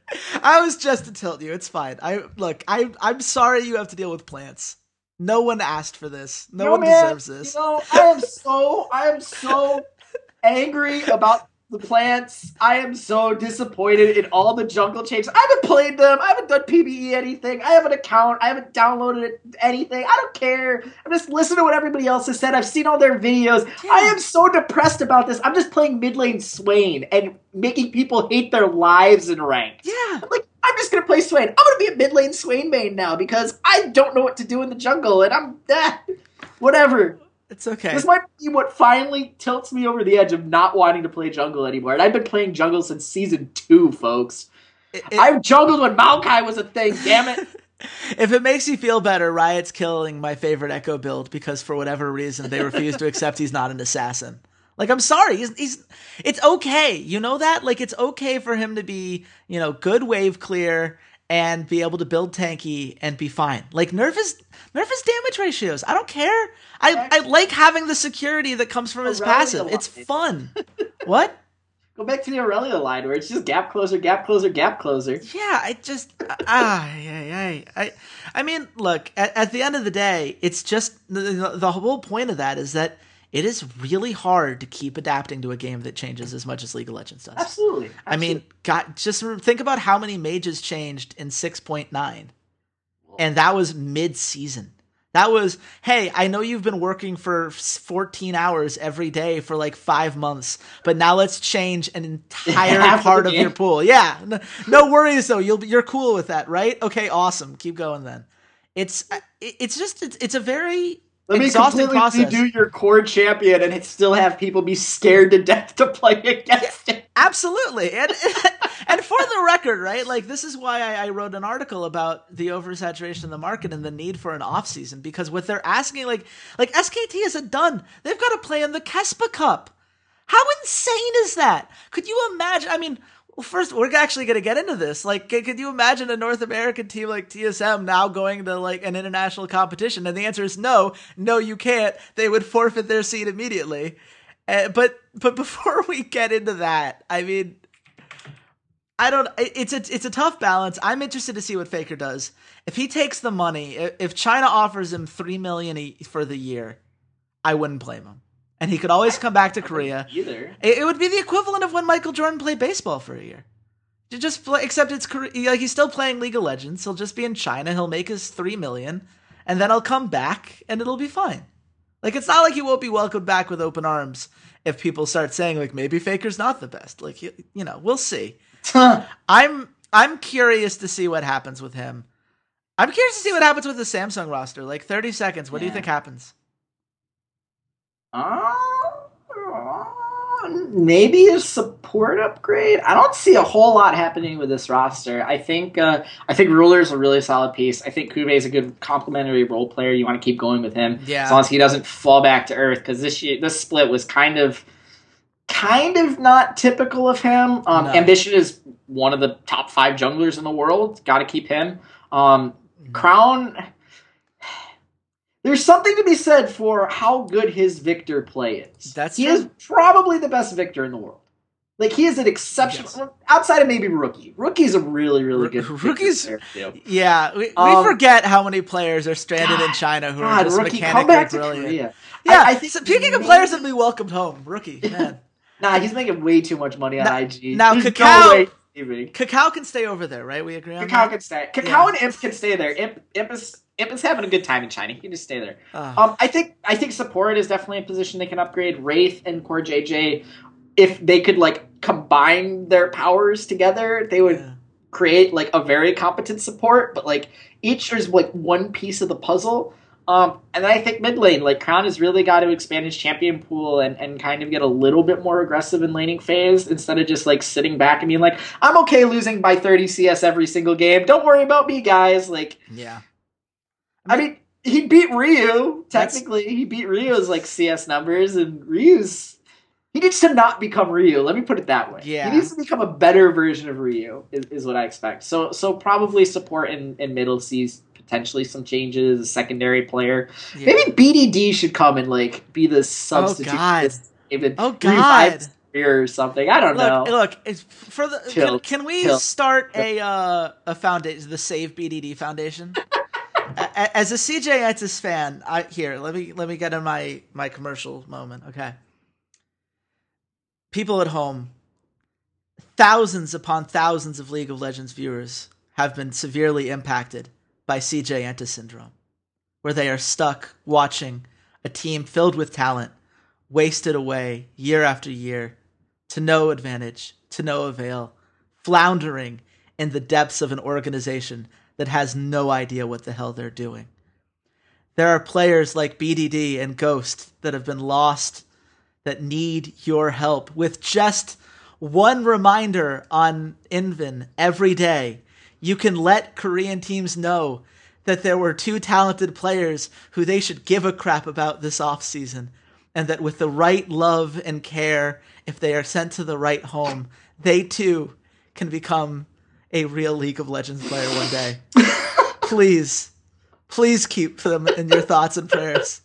A: I was just to tilt you. It's fine. I look. I I'm sorry you have to deal with plants. No one asked for this. No, one man, deserves this.
B: You know, I am so I am so *laughs* angry about the plants. I am so disappointed in all the jungle changes. I haven't played them. I haven't done PBE anything. I have an account. I haven't downloaded anything. I don't care. I'm just listening to what everybody else has said. I've seen all their videos. Yeah. I am so depressed about this. I'm just playing mid lane Swain and making people hate their lives in ranked.
A: Yeah.
B: I'm like, I'm just gonna play Swain. I'm gonna be a mid lane Swain main now because I don't know what to do in the jungle and I'm eh, whatever.
A: It's okay.
B: This might be what finally tilts me over the edge of not wanting to play jungle anymore. And I've been playing jungle since season two, folks. It, it, I've jungled when Maokai was a thing, damn it. *laughs*
A: if it makes you feel better, Riot's killing my favorite Ekko build because for whatever reason they refuse to accept he's not an assassin. Like I'm sorry, he's he's it's okay. You know that? Like it's okay for him to be, you know, good wave clear and be able to build tanky and be fine. Like nerf is nerf is damage ratios. I don't care. I, I like having the security that comes from his passive. It's fun. what?
B: Go back to the Aurelia line where it's just gap closer, gap closer, gap closer.
A: Yeah, I just ah, yeah, yeah. I, I mean, look. At, at the end of the day, it's just the, the whole point of that is that it is really hard to keep adapting to a game that changes as much as League of Legends does.
B: Absolutely. Absolutely.
A: I mean, God, just think about how many mages changed in 6.9. And that was mid season. That was, hey, I know you've been working for 14 hours every day for like five months, but now let's change an entire *laughs* part of your pool. Yeah. No, no worries though. You'll be, you're cool with that, right? Okay, awesome. Keep going then. It's, uh, it's just, it's, it's a very
B: let me completely process. redo your core champion and still have people be scared to death to play against it.
A: Absolutely, and *laughs* and for the record, right? Like this is why I, I, wrote an article about the oversaturation of the market and the need for an off season because what they're asking, like like SKT isn't done. They've got to play in the KeSPA Cup. How insane is that? Could you imagine? I mean, well, first, we're actually going to get into this. Like, could you imagine a North American team like TSM now going to like an international competition? And the answer is no, no, you can't. They would forfeit their seat immediately. Uh, but but *laughs* before we get into that, I mean, I don't. It's a it's a tough balance. I'm interested to see what Faker does. If he takes the money, if China offers him three million for the year, I wouldn't blame him and he could always come back to Korea.
B: Either
A: it, would be the equivalent of when Michael Jordan played baseball for a year. Just play, except it's like he's still playing League of Legends. He'll just be in China. He'll make his three million, and then I'll come back, and it'll be fine. Like it's not like he won't be welcomed back with open arms if people start saying like maybe Faker's not the best. Like you, you know, we'll see. *laughs* I'm I'm curious to see what happens with him. I'm curious to see what happens with the Samsung roster. Like 30 seconds. What yeah. do you think happens?
B: Uh, maybe a support upgrade. I don't see a whole lot happening with this roster. I think uh, I think Ruler is a really solid piece. I think CuVee is a good complementary role player. You want to keep going with him,
A: yeah.
B: As long as he doesn't fall back to earth, because this year, this split was kind of kind of not typical of him. Um,
A: No.
B: Ambition is one of the top five junglers in the world. Got to keep him. Um, Crown. There's something to be said for how good his Viktor play is.
A: That's
B: he
A: true.
B: is probably the best Viktor in the world. Like he is an exceptional outside of maybe rookie. Rookie's a really really good. Viktor
A: Rookie's-. Yeah, we, we
B: Um,
A: forget how many players are stranded in China who are just
B: rookie, come back
A: mechanically
B: to
A: brilliant.
B: Korea.
A: Yeah,
B: I, I think
A: speaking of players that we welcomed home, rookie *laughs* man.
B: Nah, he's making way too much money on
A: Now-
B: IG.
A: now
B: There's
A: Kakao-
B: no.
A: Kakao can stay over there, right? We agree on
B: Kakao
A: that.
B: can stay. Kakao
A: Yeah.
B: and Imp can stay there. Imp, Imp is Imp is having a good time in China. He can just stay there.
A: Ah.
B: Um, I think I think support is definitely a position they can upgrade. Wraith and Core JJ, if they could like combine their powers together, they would
A: Yeah.
B: create like a very competent support. But like each is like one piece of the puzzle. Um, and then I think mid lane, like Crown has really got to expand his champion pool and, and kind of get a little bit more aggressive in laning phase instead of just like sitting back and being like, I'm okay losing by 30 CS every single game. Don't worry about me, guys. Like,
A: Yeah.
B: I mean, he beat Ryu.
A: That's-
B: Technically, he beat Ryu's like CS numbers, and Ryu's he needs to not become Ryu. Let me put it that way.
A: Yeah.
B: he needs to become a better version of Ryu. Is, is what I expect. So so probably support in in middle sees potentially some changes. A secondary player,
A: yeah.
B: maybe BDD should come and like be the substitute.
A: Oh, God.
B: David
A: Oh, God.
B: Or something. I don't know.
A: Look, look. It's for the. Can,
B: Chill.
A: can we
B: Chill.
A: start a uh, a foundation, the Save BDD Foundation? As a CJ Entus fan, I here let me let me get in my my commercial moment. Okay, people at home, thousands upon thousands of League of Legends viewers have been severely impacted by CJ Entus syndrome, where they are stuck watching a team filled with talent wasted away year after year to no advantage, to no avail, floundering in the depths of an organization that has no idea what the hell they're doing. There are players like BDD and Ghost that have been lost that need your help with just one reminder on Inven every day. You can let Korean teams know that there were two talented players who they should give a crap about this offseason and that with the right love and care, if they are sent to the right home, they too can become a real League of Legends player one day. *laughs* please, please keep them in your thoughts and prayers.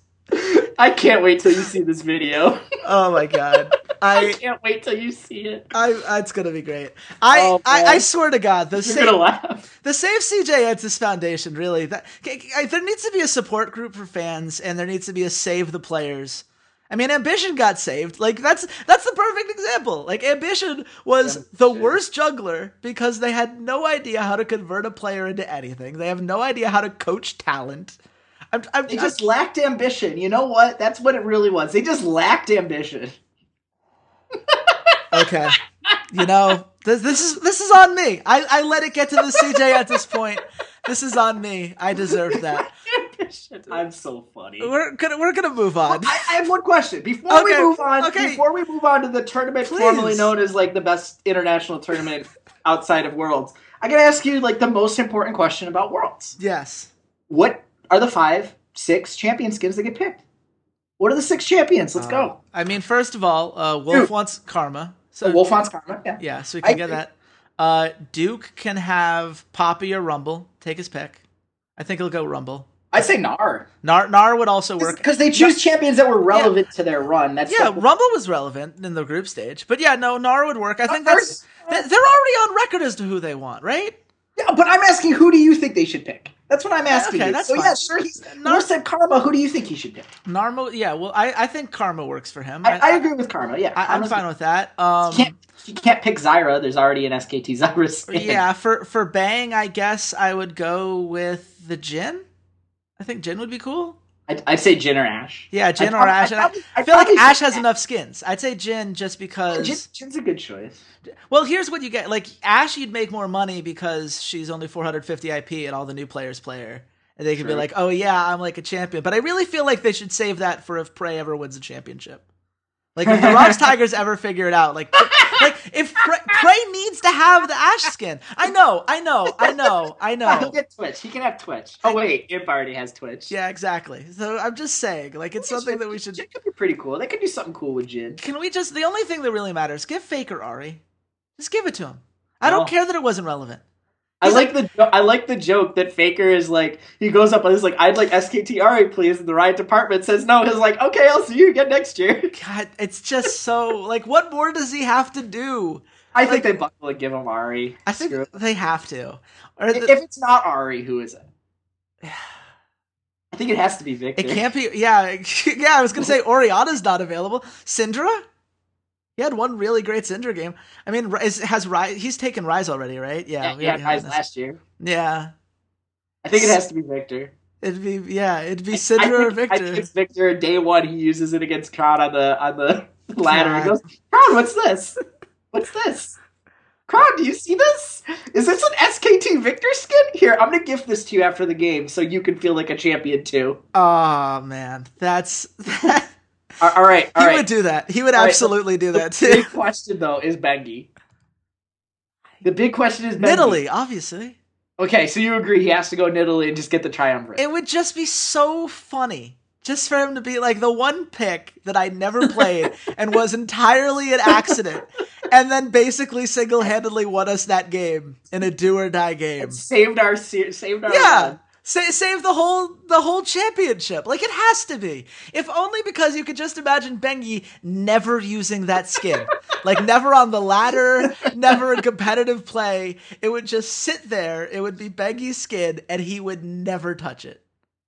B: I can't wait till you see this video. *laughs*
A: Oh my god.
B: I
A: I,
B: can't wait till you see it.
A: I, it's gonna be great. I,
B: Oh,
A: I. I swear to God, the
B: You're gonna laugh.
A: the Save CJ Entus Foundation really that I- there needs to be a support group for fans, and there needs to be a save the players. I mean, Ambition got saved. Like that's that's the perfect example. Like Ambition was the
B: Ambition.
A: worst juggler because they had no idea how to convert a player into anything. They have no idea how to coach talent. I'm, I'm,
B: They just lacked ambition. You know what? That's what it really was. They just lacked ambition. *laughs*
A: okay. You know, this, this is this is on me. I, I let it get to the CJ at this point. This is on me. I deserved that.
B: Ambition. I'm so funny.
A: We're gonna we're gonna move on.
B: I, I have one question before we move on.
A: okay.
B: Before we move on to the tournament
A: Please.
B: formerly known as like the best international tournament *laughs* outside of Worlds, I gotta ask you like the most important question about Worlds.
A: Yes.
B: What are the five, six champion skins that get picked? What are the six champions? Let's go.
A: I mean, first of all, uh, Wolf
B: Dude.
A: wants karma. So
B: Wolf wants karma. Yeah.
A: yeah, so we can
B: I
A: get
B: agree.
A: that. Uh, Duke can have Poppy or Rumble. Take his pick. I think he'll go Rumble.
B: I'd say Gnar.
A: Gnar Gnar would also work.
B: Because they choose champions that were relevant to their run. That's
A: Yeah, Rumble was relevant in the group stage, but yeah, no, Gnar would work. I think that's they- they're already on record as to who they want, right?
B: Yeah, but I'm asking who do you think they should pick? That's what I'm asking.
A: okay,
B: you.
A: that's
B: so
A: fine.
B: yeah, sure. He's Gnar- said Karma. Who do you think he should pick?
A: Narmo, yeah. Well, I, I think Karma works for him.
B: I, I agree with Karma. Yeah,
A: I, am fine with that. Um,
B: You can't, you can't pick Zyra. There's already an SKT Zyra skin.
A: yeah, for for Bang, I guess I would go with the Jhin. I think Jhin would be cool.
B: I'd, I'd say Jhin or Ashe.
A: Yeah, Jhin
B: I'd
A: or
B: prob-
A: Ashe.
B: I'd probably-
A: I
B: I'd
A: feel like
B: Ashe
A: has
B: Ashe.
A: enough skins. I'd say Jhin just because.
B: Jhin, Jhin's a good choice.
A: Well, here's what you get. Like Ashe, you'd make more money because she's only 450 IP, and all the new players play her, and they can be like, "Oh yeah, I'm like a champion." But I really feel like they should save that for if Prey ever wins a championship. Like if *laughs* the ROX Tigers ever figure it out, like like if Prey, Prey needs to have the Ashe skin. I know, I know, I know, I *laughs* know.
B: He'll get Twitch. He can have Twitch. Oh wait, Imp already has Twitch.
A: Yeah, exactly. So I'm just saying, like it's something that we should.
B: Jhin could be pretty cool. They could do something cool with Jhin.
A: Can we just? The only thing that really matters, give Faker Ahri. Just give it to him. I don't care that it wasn't relevant.
B: I
A: He's
B: like the I like the joke that Faker is like he goes up and is like I'd like SKT Ahri please and the Riot department says no he's like okay I'll see you again next year *laughs*
A: God, it's just so like, what more does he have to do?
B: I think they buckle and give him Ahri
A: I think
B: Screw it.
A: they have to. Or
B: if,
A: the-
B: if it's not Ahri who is it *sighs* I think it has to be Viktor
A: It can't be. Yeah, *laughs* yeah. I was gonna say Orianna's not available. Syndra. He had one really great Syndra game. I mean, is, has Ryze? He's taken Ryze already, right? Yeah.
B: yeah,
A: we
B: yeah
A: already have
B: guys
A: this.
B: last year
A: Yeah.
B: I think it has to be Viktor
A: It'd be yeah. It'd be
B: I- I think,
A: or
B: I
A: Viktor.
B: think it's Viktor day one he uses it against Crown on the on the *laughs* ladder he goes Crown what's this what's this Crown, do you see this? Is this an SKT Viktor skin? Here, I'm gonna gift this to you after the game so you can feel like a champion too.
A: Oh man, that's *laughs* that.
B: All all right, all
A: he
B: right.
A: would do that. He would
B: All right,
A: absolutely do that
B: The
A: too.
B: big question though is Bengi. The big question is Bengi.
A: Nidalee, obviously.
B: Okay, so you agree he has to go to Italy and just get the triumvirate.
A: It would just be so funny. Just for him to be like the one pick that I never played *laughs* and was entirely an accident, and then basically single handedly won us that game in a do or die game.
B: It saved our saved our
A: Yeah.
B: run.
A: Sa- save the whole the whole championship. Like it has to be. If only because you could just imagine Bengi never using that skin. *laughs* like never on the ladder, never in competitive play. It would just sit there. It would be Bengi's skin and he would never touch it.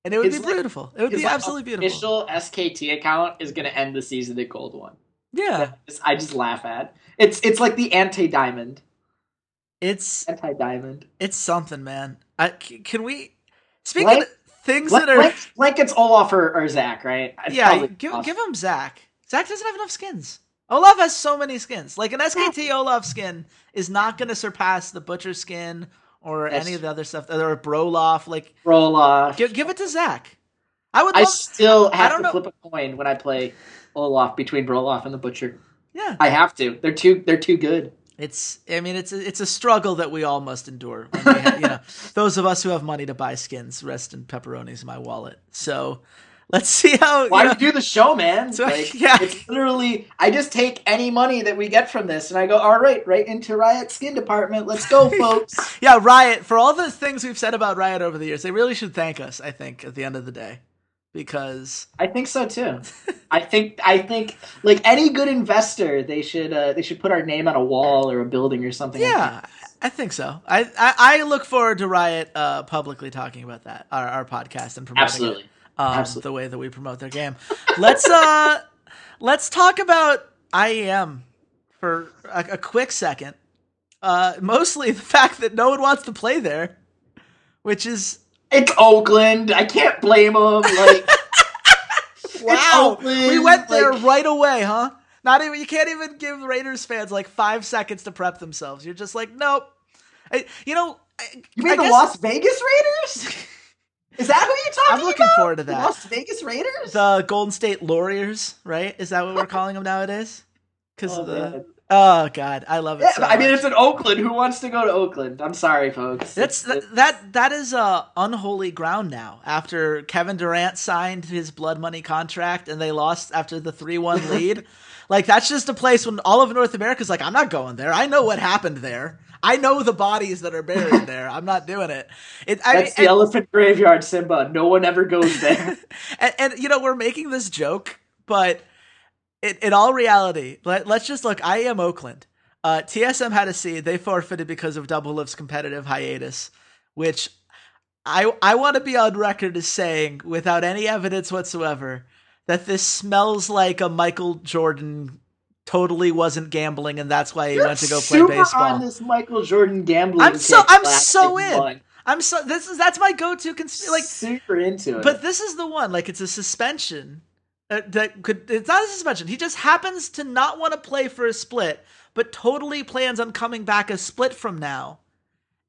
A: And it would be
B: like-
A: beautiful. It would be absolutely beautiful.
B: Official SKT account is gonna end the season at gold one.
A: yeah.
B: I just laugh at. It's it's like the anti diamond.
A: It's
B: Anti diamond.
A: it's something, man. I, c- can we speaking
B: Blank-
A: of things
B: Blank,
A: that are
B: Blank, Blank gets Olaf or, or Zac, right? I'd
A: Yeah, give,
B: Olaf.
A: give him Zac. Zac doesn't have enough skins. Olaf has so many skins. Like an SKT Olaf skin is not going to surpass the Butcher skin or
B: That's
A: any of the other stuff. Or Brolaf. Like,
B: Olaf.
A: give, give it to Zac. I would
B: I
A: love.
B: still have
A: don't
B: to
A: know-
B: flip a coin when I play Olaf between Brolaf and the Butcher.
A: yeah,
B: I have to. They're too. They're too good.
A: It's. I mean, it's a, it's a struggle that we all must endure. When we ha- you know, *laughs* those of us who have money to buy skins, rest in pepperonis in my wallet. So, let's see how.
B: Why
A: you know,
B: do you do the show, man?
A: So,
B: like, *laughs*
A: yeah.
B: It's literally. I just take any money that we get from this, and I go, all right, right into Riot Skin Department. Let's go, *laughs* folks.
A: yeah, Riot. For all the things we've said about Riot over the years, they really should thank us. I think at the end of the day, because
B: I think so too. I think. I think like any good investor, they should. Uh, they should put our name on a wall or a building or something. like
A: Yeah, I think so. I, I, I look forward to Riot uh, publicly talking about that our, our podcast and promoting
B: Absolutely.
A: it, um,
B: Absolutely.
A: the way that we promote their game. Let's uh *laughs* let's talk about IEM for a, a quick second. Uh, mostly *laughs* the fact that no one wants to play there, which is
B: It's Oakland. I can't blame them. Like, *laughs*
A: wow.
B: Oakland,
A: We went there
B: like-
A: right away, huh? Not even you can't even give Raiders fans like five seconds to prep themselves. You're just like, nope. I, you know, I,
B: you mean
A: I
B: the
A: guess-
B: Las Vegas Raiders? *laughs* Is that who you're talking
A: I'm looking
B: about?
A: forward to
B: The
A: that.
B: Las Vegas Raiders.
A: the Golden State Warriors, right? Is that what we're calling them nowadays? Because
B: Oh,
A: of the
B: man.
A: Oh god, I love it.
B: Yeah,
A: so
B: I mean, it's in Oakland. Who wants to go to Oakland? I'm sorry, folks.
A: that's
B: It's-
A: that that is uh, unholy ground now. After Kevin Durant signed his blood money contract and they lost after the three one *laughs* lead, like that's just a place when all of North America's like, I'm not going there. I know what happened there. I know the bodies that are buried *laughs* there. I'm not doing it. It I
B: That's the
A: and-
B: elephant graveyard, Simba. No one ever goes there. *laughs*
A: and, and you know we're making this joke, but in, in all reality, let, let's just look. I am Oakland. Uh, TSM had a seed. They forfeited because of Doublelift's competitive hiatus, which I I want to be on record as saying, without any evidence whatsoever, that this smells like a Michael Jordan totally wasn't gambling, and that's why he
B: You're
A: went to go play baseball.
B: on this Michael Jordan gambling.
A: I'm so- I'm so in. I'm so this is that's my go-to cons- like
B: super into it.
A: But this is the one, like it's a suspension uh, that could. It's not a suspension. He just happens to not want to play for a split, but totally plans on coming back a split from now.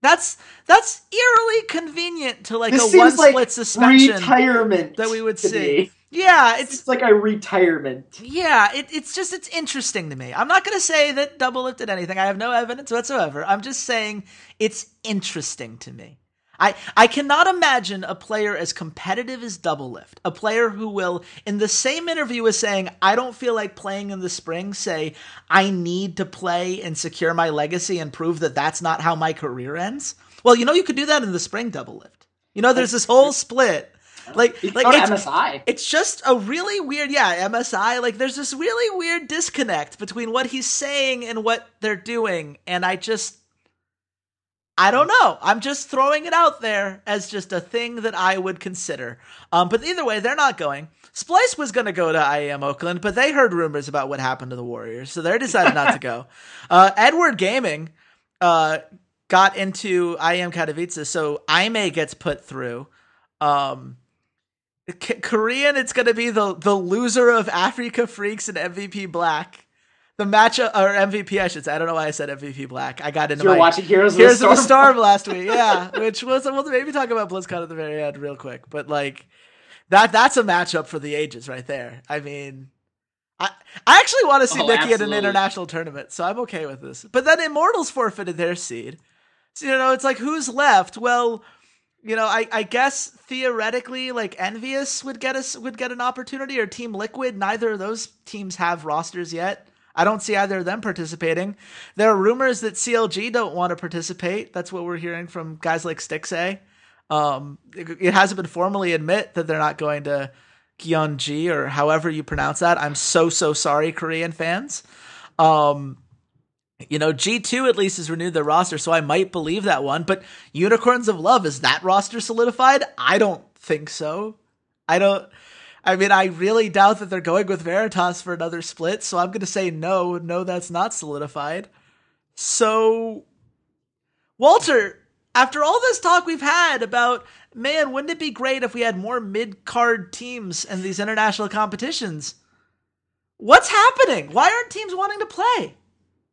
A: That's that's eerily convenient to like
B: this
A: a one
B: like
A: split suspension
B: retirement
A: that we would see.
B: me.
A: Yeah, it's
B: It's like a retirement.
A: Yeah, it, it's just it's interesting to me. I'm not going to say that double lifted anything. I have no evidence whatsoever. I'm just saying it's interesting to me. I I cannot imagine a player as competitive as Doublelift, a player who will, in the same interview as saying I don't feel like playing in the spring, say I need to play and secure my legacy and prove that that's not how my career ends. Well, you know you could do that in the spring Doublelift. You know, there's this whole split. Like, like it's,
B: MSI.
A: it's just a really weird, yeah, MSI. Like, there's this really weird disconnect between what he's saying and what they're doing, and I just, I don't know. I'm just throwing it out there as just a thing that I would consider. Um, but either way, they're not going. Splyce was going to go to IEM Oakland, but they heard rumors about what happened to the Warriors, so they decided not to go. *laughs* Uh, Edward Gaming uh, got into IEM Katowice, so I May gets put through. Um, K- Korean, it's going to be the the loser of Afreeca Freecs and MVP Black. The matchup uh, or MVP, I should say. I don't know why I said MVP Black. I got into
B: You were
A: my
B: watching Heroes of the
A: Heroes of the
B: Storm?
A: Last week, *laughs* yeah, which was we'll maybe talk about BlizzCon at the very end real quick, but like that that's a matchup for the ages right there. I mean, I I actually want to see
B: Oh,
A: Nikki at an international tournament, so I'm okay with this. But then Immortals forfeited their seed, so you know it's like who's left? Well, you know, I, I guess theoretically, like EnVyUs would get us would get an opportunity, or Team Liquid. Neither of those teams have rosters yet. I don't see either of them participating. There are rumors that CLG don't want to participate. That's what we're hearing from guys like Stixxay. Um, it, it hasn't been formally admit that they're not going to Gyeonggi or however you pronounce that. I'm so so sorry, Korean fans. Um, you know, G2 at least has renewed their roster, so I might believe that one. But Unicorns of Love, is that roster solidified? I don't think so. I don't. I mean, I really doubt that they're going with Veritas for another split, so I'm going to say no. No, that's not solidified. So, Walter, after all this talk we've had about, man, wouldn't it be great if we had more mid card teams in these international competitions? What's happening? Why aren't teams wanting to play?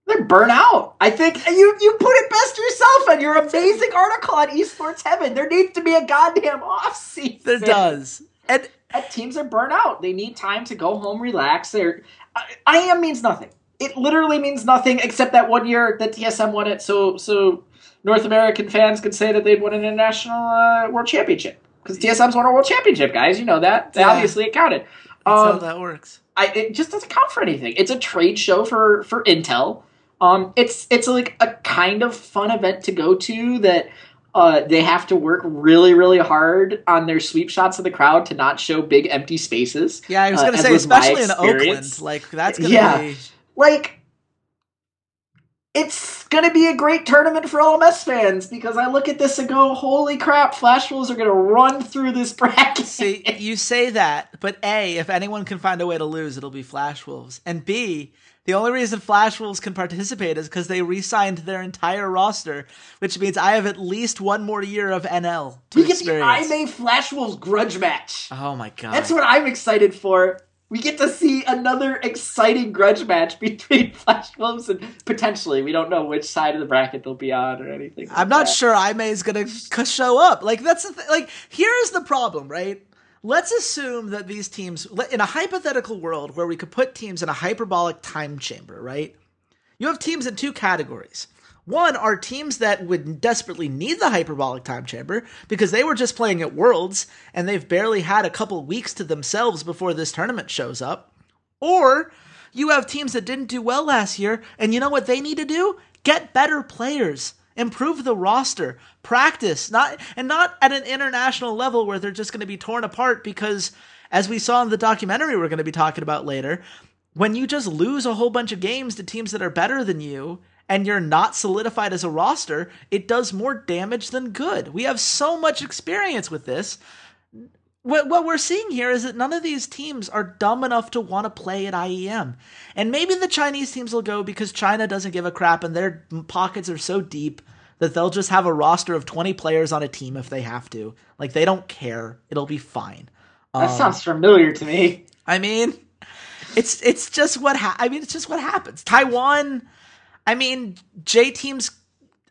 B: They're burnt out. I think you you put it best yourself in your amazing article on Esports Heaven. There needs to be a goddamn off season.
A: There does. And
B: And teams are burnt out. They need time to go home, relax. They're I- IEM means nothing. It literally means nothing except that one year that TSM won it. So so North American fans could say that they'd won an international uh, world championship because TSM's won a world championship, guys. You know that.
A: Yeah.
B: Obviously, it counted.
A: that's how
B: Um,
A: that works.
B: I, it just doesn't count for anything. It's a trade show for for Intel. Um, it's it's like a kind of fun event to go to that. Uh, they have to work really, really hard on their sweep shots of the crowd to not show big empty spaces.
A: Yeah, I was
B: uh,
A: going to
B: as
A: say, especially in Oakland, like that's going to
B: Yeah.
A: be.
B: Like, it's gonna be a great tournament for LMS fans because I look at this and go, "Holy crap! Flash Wolves are gonna run through this *laughs* bracket."
A: See, you say that, but A, if anyone can find a way to lose, it'll be Flash Wolves. And B, the only reason Flash Wolves can participate is because they re signed their entire roster, which means I have at least one more year of NL to
B: we get the. IMA Flash Wolves grudge match.
A: oh my god.
B: That's what I'm excited for. We get to see another exciting grudge match *laughs* between Flash Wolves and potentially we don't know which side of the bracket they'll be on or anything.
A: I'm not
B: that.
A: sure I May is gonna c- show up. Like that's the th- like here's the problem, right? Let's assume that these teams, in a hypothetical world where we could put teams in a hyperbolic time chamber, right? You have teams in two categories. One are teams that would desperately need the hyperbolic time chamber because they were just playing at Worlds and they've barely had a couple weeks to themselves before this tournament shows up. Or you have teams that didn't do well last year, and you know what they need to do? Get better players, improve the roster, practice, not and not at an international level where they're just going to be torn apart because as we saw in the documentary we're going to be talking about later, when you just lose a whole bunch of games to teams that are better than you and you're not solidified as a roster, it does more damage than good. We have so much experience with this what, what we're seeing here is that none of these teams are dumb enough to want to play at IEM. And maybe the Chinese teams will go because China doesn't give a crap and their pockets are so deep that they'll just have a roster of 20 players on a team if they have to. Like, they don't care. It'll be fine.
B: That um, sounds familiar to me.
A: I mean, it's it's just what ha- I mean, it's just what happens. Taiwan, I mean, J teams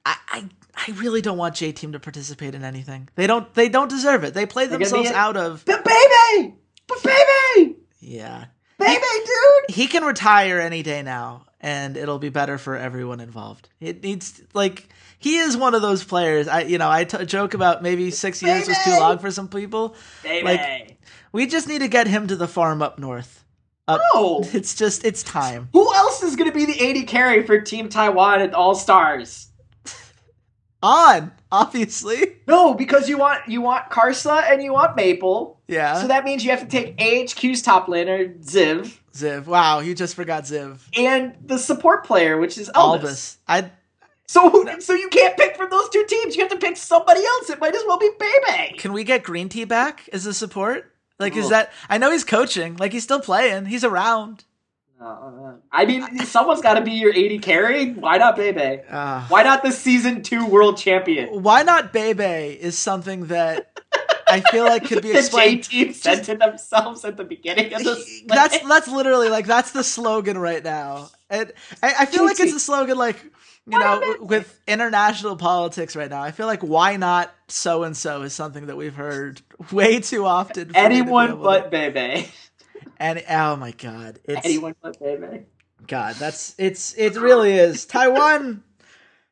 A: I, I I really don't want J team to participate in anything. They don't they don't deserve it. They play
B: gonna
A: themselves out of
B: But baby! But baby!
A: Yeah.
B: Bebe, dude.
A: He can retire any day now, and it'll be better for everyone involved. It needs like he is one of those players. I you know I t- joke about maybe six years was too long for some people.
B: Bebe.
A: Like- We just need to get him to the farm up north. Up,
B: no.
A: It's just it's time.
B: Who else is going to be the AD carry for Team Taiwan at All Stars?
A: On obviously.
B: No, because you want you want Karsa and you want Maple.
A: Yeah.
B: So that means you have to take AHQ's top laner, Ziv,
A: Ziv. Wow, you just forgot Ziv.
B: and the support player, which is Elvis.
A: Albis. I
B: So who- so you can't pick from those two teams. You have to pick somebody else. It might as well be Bebe.
A: can we get Green Tea back as a support? Like, is that? I know he's coaching. Like, he's still playing. He's around.
B: Uh, I mean, someone's got to be your AD carry. Why not Bebe?
A: Uh,
B: Why not the season two world champion?
A: why not Bebe is something that I feel like could *laughs* be
B: The J
A: explained.
B: team said to themselves at the beginning of this.
A: That's that's literally like that's the slogan right now, and I, I feel like it's a slogan like you know w- with international politics right now. I feel like why not so and so is something that we've heard way too often. for me to
B: anyone but
A: to-
B: Bebe.
A: And oh my god, it's
B: Anyone but Bebe.
A: God, that's it's it really is. Taiwan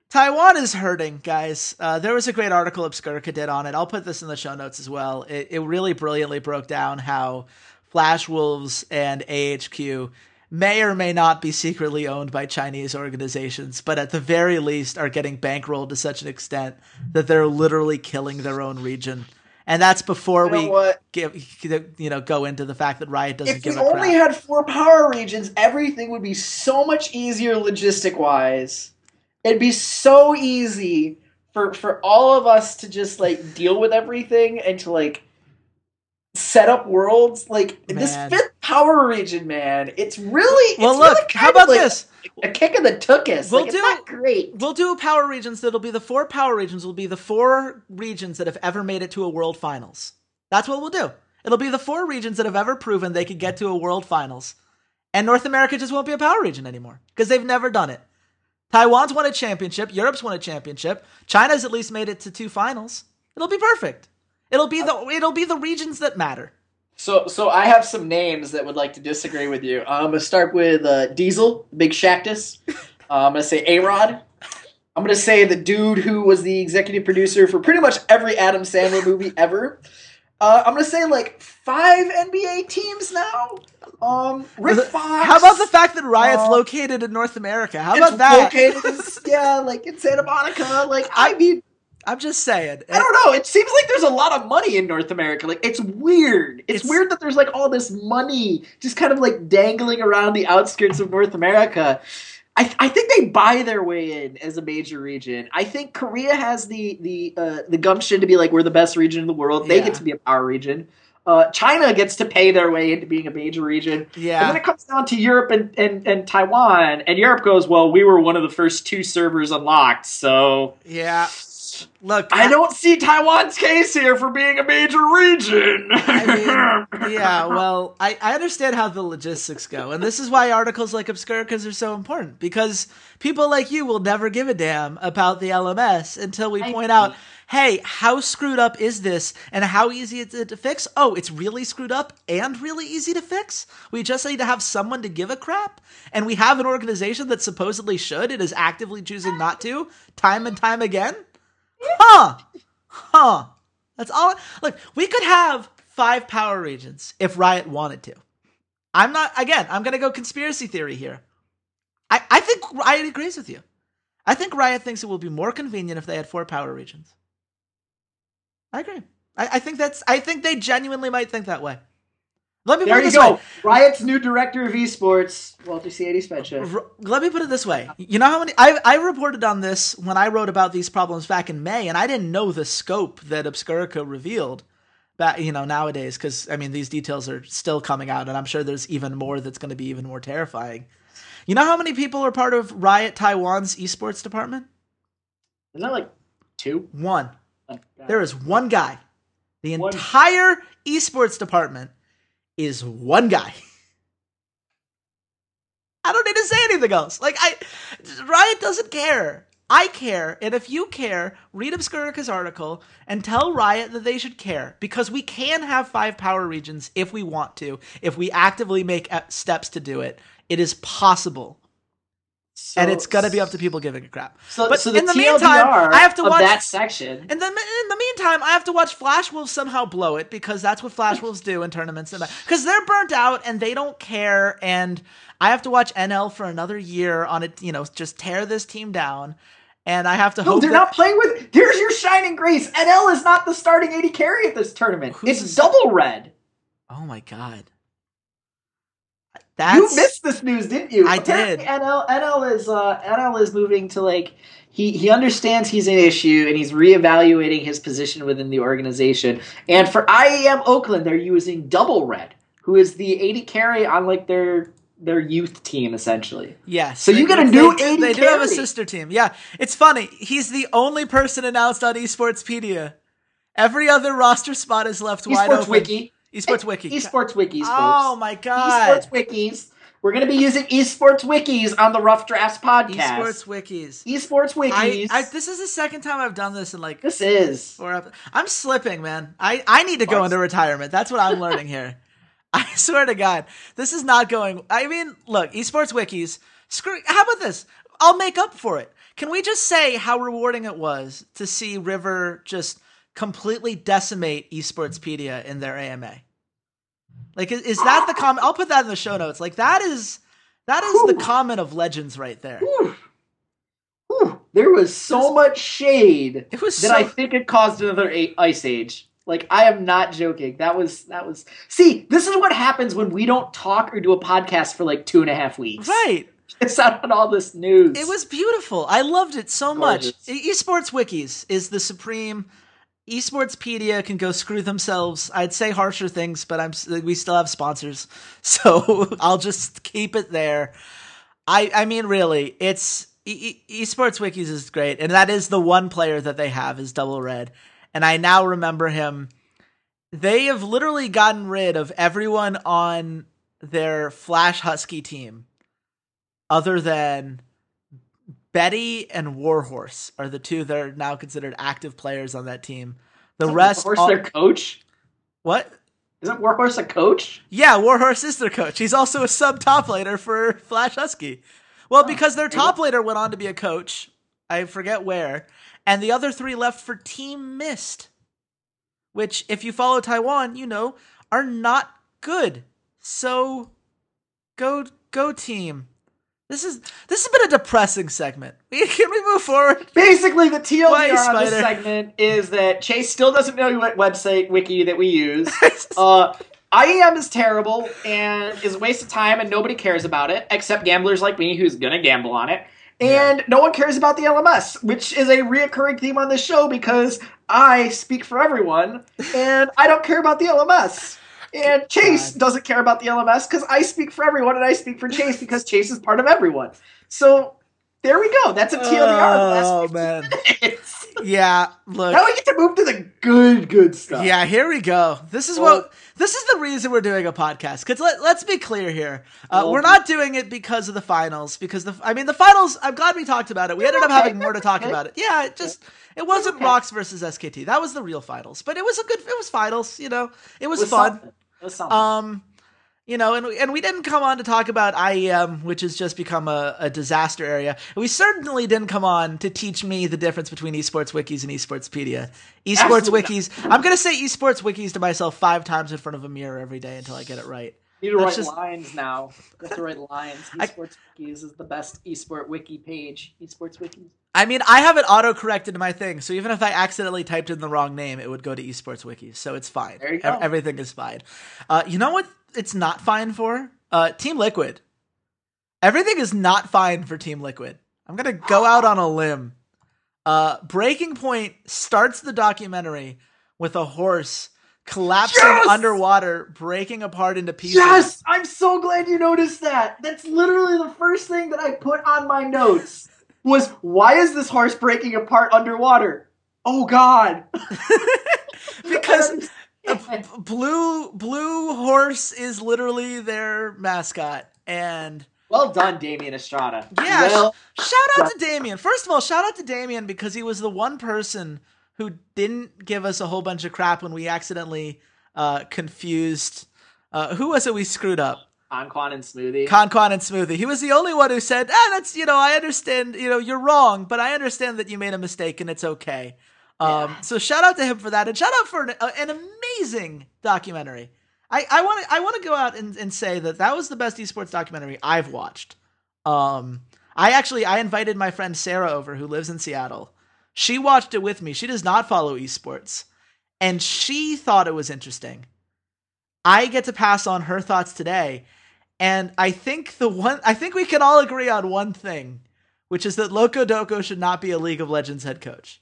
A: Taiwan is hurting, guys. Uh, there was a great article Obscurica did on it. I'll put this in the show notes as well. It, it really brilliantly broke down how Flash Wolves and AHQ may or may not be secretly owned by Chinese organizations, but at the very least are getting bankrolled to such an extent that they're literally killing their own region. And that's before
B: You know
A: we
B: what?
A: give you know go into the fact that Riot doesn't
B: If
A: give
B: we
A: a crap.
B: only had four power regions, everything would be so much easier logistic wise. It'd be so easy for for all of us to just like deal with everything and to like set up worlds. Like this fifth power region, man, it's really
A: well,
B: it's
A: look,
B: really
A: how about
B: like
A: this?
B: A kick in the tuchus.
A: We'll
B: like,
A: do-
B: it's not great.
A: We'll do a power regions that'll be the four power regions will be the four regions that have ever made it to a world finals. That's what we'll do. It'll be the four regions that have ever proven they could get to a world finals. And North America just won't be a power region anymore because they've never done it. Taiwan's won a championship, Europe's won a championship, China's at least made it to two finals. It'll be perfect. It'll be the uh, it'll be the regions that matter.
B: So, so I have some names that would like to disagree with you. I'm gonna start with uh, Diesel, Big Shaqtus. Uh, *laughs* I'm gonna say A Rod. I'm gonna say the dude who was the executive producer for pretty much every Adam Sandler movie *laughs* ever. Uh, I'm gonna say like five NBA teams now. Um, Rick Fox.
A: How about the fact that Riot's
B: Uh,
A: located in North America? How about that?
B: located yeah, like in Santa Monica. Like I mean,
A: I'm just saying.
B: I don't know. It seems like there's a lot of money in North America. Like it's weird. It's,
A: It's-
B: weird that there's like all this money just kind of like dangling around the outskirts of North America. I, I think they buy their way in as a major region. I think Korea has the the uh, the gumption to be like we're the best region in the world. They
A: Yeah.
B: get to be a power region. Uh, China gets to pay their way into being a major region.
A: Yeah.
B: And then it comes down to Europe and, and, and Taiwan, and Europe goes, well, we were one of the first two servers unlocked, so
A: Yeah. Look,
B: I don't see Taiwan's case here for being a major region.
A: I mean, yeah, *laughs* well, I, I understand how the logistics go. And this is why articles like Obscurica's are so important. Because people like you will never give a damn about the LMS until we
B: I
A: point
B: see.
A: out, hey, how screwed up is this? And how easy is it to fix? Oh, it's really screwed up and really easy to fix? We just need to have someone to give a crap? And we have an organization that supposedly should and is actively choosing not to, time and time again? Huh. Huh. That's all. Look, we could have five power regions if Riot wanted to. I'm not, again, I'm to go conspiracy theory here. I, I think Riot agrees with you. I think Riot thinks it will be more convenient if they had four power regions. I agree. I, I think that's, I think they genuinely might think that way. Let me
B: there
A: put it this
B: go.
A: way.
B: Riot's new director of esports, Walter C80 Spencer.
A: R- let me put it this way. You know how many I I reported on this when I wrote about these problems back in May, and I didn't know the scope that Obscurica revealed. Back, you know, nowadays, because I mean, these details are still coming out, and I'm sure there's even more that's going to be even more terrifying. You know how many people are part of Riot Taiwan's esports department?
B: Isn't that like two?
A: One.
B: Oh,
A: There is one guy. The
B: One.
A: entire esports department is one guy. I don't need to say anything else. Like I Riot doesn't care. I care, and if you care, read Obscurica's article and tell Riot that they should care because we can have five power regions if we want to, if we actively make steps to do it. It is possible,
B: So,
A: and it's gonna be up to people giving a crap.
B: So,
A: but
B: so the
A: in the
B: TLDR
A: meantime, I have to watch-
B: that section.
A: And then in the meantime, I have to watch Flash Wolves somehow blow it because that's what Flash Wolves do in tournaments. Because they're burnt out and they don't care. And I have to watch NL for another year on it, you know, just tear this team down. And I have to
B: No,
A: hope
B: they're
A: that-
B: not playing with. Here's your shining grace. NL is not the starting AD carry at this tournament.
A: Who's
B: it's
A: this-
B: double red.
A: Oh my god, that's
B: You missed this news, didn't you?
A: I
B: Apparently
A: did.
B: NL NL is uh, NL is moving to like he he understands he's an issue and he's reevaluating his position within the organization. And for IEM Oakland, they're using double red, who is the AD carry on like their their youth team essentially.
A: yes.
B: So you get a new
A: they,
B: 80
A: They do have a sister team. Yeah, it's funny. He's the only person announced on Esportspedia. Every other roster spot is left wide open.
B: Wiki.
A: Esports Wiki.
B: Esports wikis, folks.
A: Oh my god.
B: Esports wikis. We're going to be using esports wikis on the Rough Drafts podcast.
A: Esports wikis.
B: Esports wikis.
A: I, this is the second time I've done this in like
B: this is.
A: four I'm slipping, man. I, I need to go into retirement. That's what I'm learning here. *laughs* I swear to God, this is not going. I mean, look, esports wikis. Screw. How about this? I'll make up for it. Can we just say how rewarding it was to see River just completely decimate Esportspedia in their AMA? Like, is, that the comment? I'll put that in the show notes. Like, that is that is the comment of legends right there.
B: Whew. Whew. There was so much shade
A: It was
B: that
A: so,
B: I think it caused another a- ice age. Like I am not joking. That was that was. See, this is what happens when we don't talk or do a podcast for like two and a half weeks.
A: right.
B: It's out on all this news.
A: It was beautiful. I loved it so much.
B: Gorgeous.
A: E- Esports Wikis is the supreme. Esportspedia can go screw themselves. I'd say harsher things, but I'm we still have sponsors, *laughs* so I'll just keep it there. I I mean, really, it's e- e- Esports Wikis is great, and that is the one player that they have is Double Red, and I now remember him. They have literally gotten rid of everyone on their Flash Husky team, other than Betty and Warhorse are the two that are now considered active players on that team. The
B: Isn't
A: rest,
B: Warhorse
A: all-
B: their coach.
A: what?
B: Isn't Warhorse a coach?
A: Yeah, Warhorse is their coach. He's also a sub top laner for Flash Husky. Well, oh, because their top laner went on to be a coach, I forget where, and the other three left for Team Mist, which, if you follow Taiwan, you know are not good. So, go go team. This is this has been a depressing segment. *laughs* Can we move forward?
B: Basically, the TLDR
A: Why,
B: on this segment is that Chase still doesn't know what website wiki that we use. *laughs* uh, IEM is terrible and is a waste of time, and nobody cares about it except gamblers like me who's gonna gamble on it. And no one cares about the LMS, which is a reoccurring theme on this show because I speak for everyone *laughs* and I don't care about the LMS. And Chase
A: God.
B: doesn't care about the LMS because I speak for everyone and I speak for Chase *laughs* because Chase is part of everyone. So there we go. That's a TLDR. of the last
A: Oh man,
B: minutes.
A: yeah. Look,
B: Now we get to move to the good, good stuff.
A: Yeah, here we go. This is
B: Well-
A: what this is the reason we're doing a podcast. Because let, let's be clear here, uh,
B: Well,
A: we're not doing it because of the finals. Because the I mean the finals. I'm glad we talked about it. We ended up having more to talk
B: okay.
A: about it. Yeah, it just it wasn't
B: okay.
A: ROX versus SKT. That was the real finals. But it was a good. It was finals. You know, it was,
B: It was
A: fun.
B: something. It was something.
A: Um, you know, and and we didn't come on to talk about IEM, which has just become a, a disaster area. And we certainly didn't come on to teach me the difference between esports wikis and esportspedia. Esports
B: Absolutely
A: wikis. I'm gonna say esports wikis to myself five times in front of a mirror every day until I get it right.
B: You need to
A: that's
B: write
A: just-
B: lines now. You have to write lines.
A: I-
B: Esports Wikis is the best esport wiki page. Esports Wikis.
A: I mean, I have it auto corrected to my thing, so even if I accidentally typed in the wrong name, it would go to esports Wiki, so it's fine.
B: There you go.
A: everything is fine. Uh, you know what? It's not fine for uh, Team Liquid. Everything is not fine for Team Liquid. I'm gonna go *gasps* out on a limb. Uh, Breaking Point starts the documentary with a horse collapsing
B: Yes!
A: underwater, breaking apart into pieces.
B: Yes, I'm so glad you noticed that. That's literally the first thing that I put on my notes. Was why is this horse breaking apart underwater? Oh God! *laughs*
A: because *laughs* blue blue horse is literally their mascot and
B: Well done, Damien Estrada.
A: Yeah,
B: Well,
A: sh- shout out to Damien. First of all, shout out to Damien because he was the one person who didn't give us a whole bunch of crap when we accidentally uh, confused. Uh, who was it we screwed up?
B: Anquan and Smoothie.
A: Concon and Smoothie. He was the only one who said, "Ah, that's you know, I understand. You know, you're wrong, but I understand that you made a mistake and it's okay." Um, so shout out to him for that, and shout out for an, uh, an amazing documentary. I I want to I want to go out and, and say that that was the best esports documentary I've watched. Um, I actually I invited my friend Sarah over who lives in Seattle. She watched it with me. She does not follow esports, and she thought it was interesting. I get to pass on her thoughts today, and I think the one I think we can all agree on one thing, which is that Locodoco should not be a League of Legends head coach.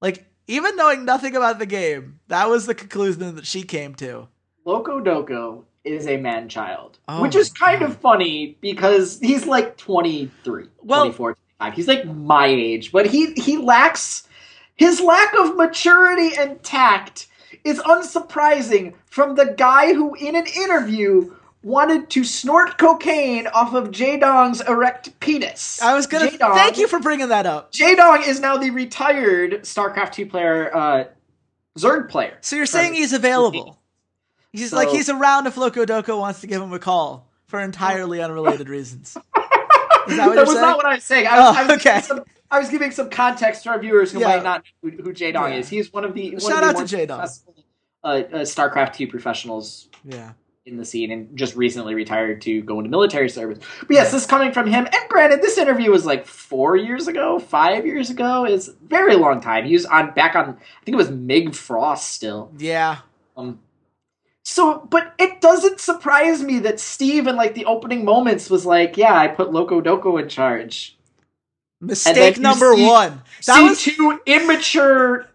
A: Like even knowing nothing about the game, that was the conclusion that she came to.
B: Locodoco is a man child,
A: Oh
B: which is kind
A: God.
B: of funny because he's like 23,
A: Well-
B: 24, 25. He's like my age, but he he lacks his lack of maturity and tact is unsurprising from the guy who in an interview wanted to snort cocaine off of Jaedong's erect penis.
A: I was gonna
B: Jaedong-
A: thank you for bringing that up.
B: Jaedong is now the retired StarCraft 2 player uh Zerg player.
A: So you're saying he's available? He's
B: So-
A: like he's around if Locodoco wants to give him a call for entirely unrelated reasons. Is that *laughs*
B: that was
A: saying?
B: not what I was saying. I was,
A: Oh,
B: I was
A: okay.
B: Giving some, I was giving some context to our viewers who
A: Yeah.
B: might not know who, who Jaedong
A: Yeah.
B: is. He's one of the one
A: Shout
B: of the
A: out to Jaedong.
B: successful, Uh, uh, StarCraft two professionals
A: yeah.
B: In the scene, and just recently retired to go into military service. But yes, this is coming from him. And granted, this interview was like four years ago, five years ago. Is very long time. He was on back on. I think it was MiG Frost still.
A: Yeah.
B: Um, so, but it doesn't surprise me that Steve in like the opening moments was like, "Yeah, I put Locodoco in charge."
A: Mistake number
B: see-
A: one. That
B: See
A: was
B: two immature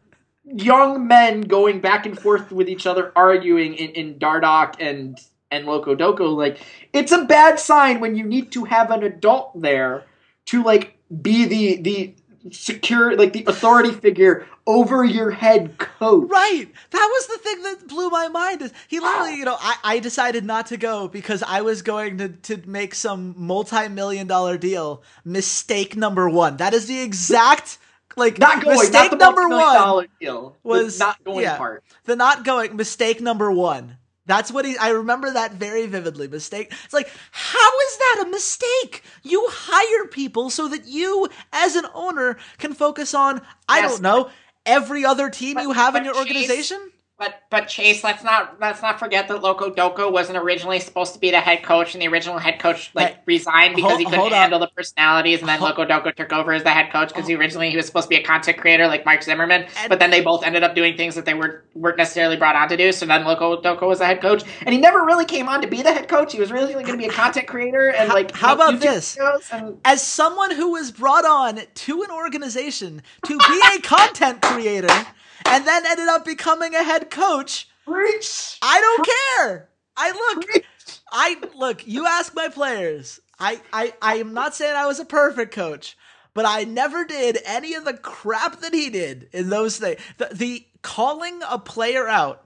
B: young men going back and forth with each other, arguing in, in Dardoch and and Locodoco. Like, it's a bad sign when you need to have an adult there to like be the the secure like the authority figure over your head coach.
A: Right. That was the thing that blew my mind. Is he literally, you know, I, I decided not to go because I was going to, to make some multi-million dollar deal. Mistake number one. That is the exact like
B: Not going.
A: mistake
B: not
A: number one.
B: deal.
A: was-
B: not going
A: yeah.
B: part.
A: The not going mistake number one. That's what he. I remember that very vividly. Mistake. It's like, how is that a mistake? You hire people so that you, as an owner, can focus on. I
B: Yes,
A: don't know every other team
D: but-
A: you have in your
D: Chase-
A: organization.
D: But but Chase, let's not let's not forget that Locodoco wasn't originally supposed to be the head coach, and the original head coach like
A: Hey,
D: resigned because
A: hold-
D: he couldn't handle the personalities, and then Locodoco took over as the head coach because oh. originally he was supposed to be a content creator like Mark Zimmerman,
A: And-
D: but then they both ended up doing things that they were weren't necessarily brought on to do. So then Locodoco was the head coach,
B: And he never really came on to be the head coach. He was really going to be a content creator and like
A: how
B: make
A: about
B: YouTube
A: this?
B: and
A: As someone who was brought on to an organization to be a content creator and then ended up becoming a head coach,
B: Preach.
A: I don't care. I look. I look. You ask my players. I, I I am not saying I was a perfect coach, but I never did any of the crap that he did in those things. The, the calling a player out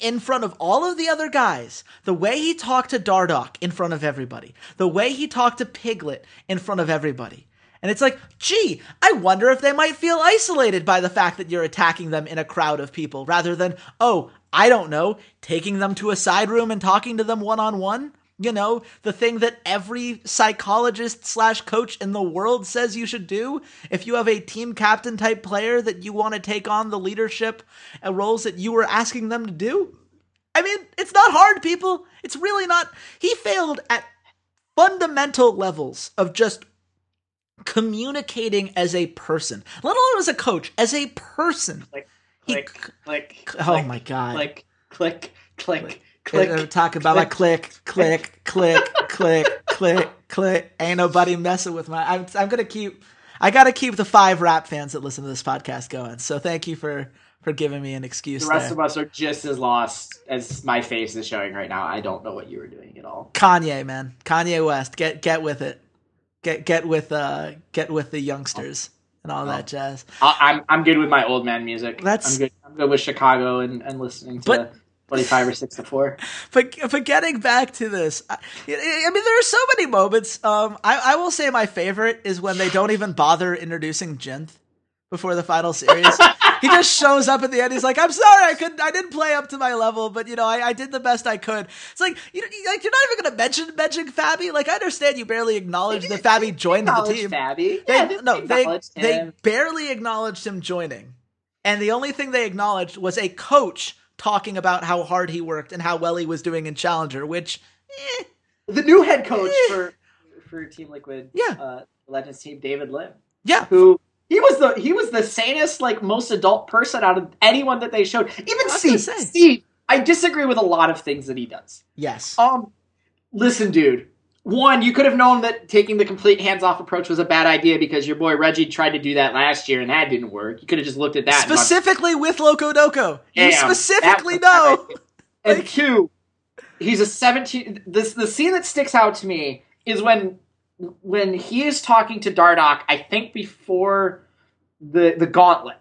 A: in front of all of the other guys, the way he talked to Dardoch in front of everybody, the way he talked to Piglet in front of everybody. And it's like, gee, I wonder if they might feel isolated by the fact that you're attacking them in a crowd of people rather than, oh, I don't know, taking them to a side room and talking to them one on one. You know, the thing that every psychologist slash coach in the world says you should do if you have a team captain type player that you want to take on the leadership uh, roles that you were asking them to do. I mean, it's not hard, people. It's really not. He failed at fundamental levels of just communicating as a person, let alone as a coach, as a person.
B: Click,
A: He
B: click, click.
A: oh
B: click,
A: my god!
B: Click, click, click,
A: Click,
B: click.
A: Uh, talk about my click, click, click, click, click, click. Ain't nobody messing with my. I'm, I'm gonna keep. I gotta keep the five rap fans that listen to this podcast going. So thank you for for giving me an excuse
B: The rest
A: there.
B: of us are just as lost as my face is showing right now. I don't know what you were doing at all.
A: Kanye, man, Kanye West, get get with it, get get with uh get with the youngsters and all that jazz.
B: I'm I'm good with my old man music.
A: That's-
B: I'm good. I'm good with Chicago and, and listening to.
A: But-
B: 25 or 6 to 4. *laughs*
A: but but getting back to this, I, I mean, there are so many moments. Um, I, I will say my favorite is when they don't even bother introducing Jinth before the final series. *laughs* he just shows up at the end. He's like, "I'm sorry, I couldn't, I didn't play up to my level, but you know, I, I did the best I could." It's like you know, like you're not even going to mention mention Fabbbi. Like I understand you barely acknowledged that Fabbbi joined the team.
B: Fabbbi.
A: They,
B: Yeah,
A: no, they
B: acknowledged
A: they barely acknowledged him joining, and the only thing they acknowledged was a coach talking about how hard he worked and how well he was doing in Challenger. Which, eh,
B: the new head coach for for Team Liquid,
A: Yeah.
B: uh, Legends team, David Lim,
A: yeah,
B: who he was the he was the sanest, like most adult person out of anyone that they showed. Even Steve. Steve, I disagree with a lot of things that he does.
A: yes,
B: Um, listen, dude. One, you could have known that taking the complete hands-off approach was a bad idea because your boy Reggie tried to do that last year and that didn't work. You could have just looked at that.
A: specifically with Locodoco. You specifically know.
B: And
A: Like-
B: two, he's a 17. This the scene that sticks out to me is when when he is talking to Dardoch. I think before the the gauntlet,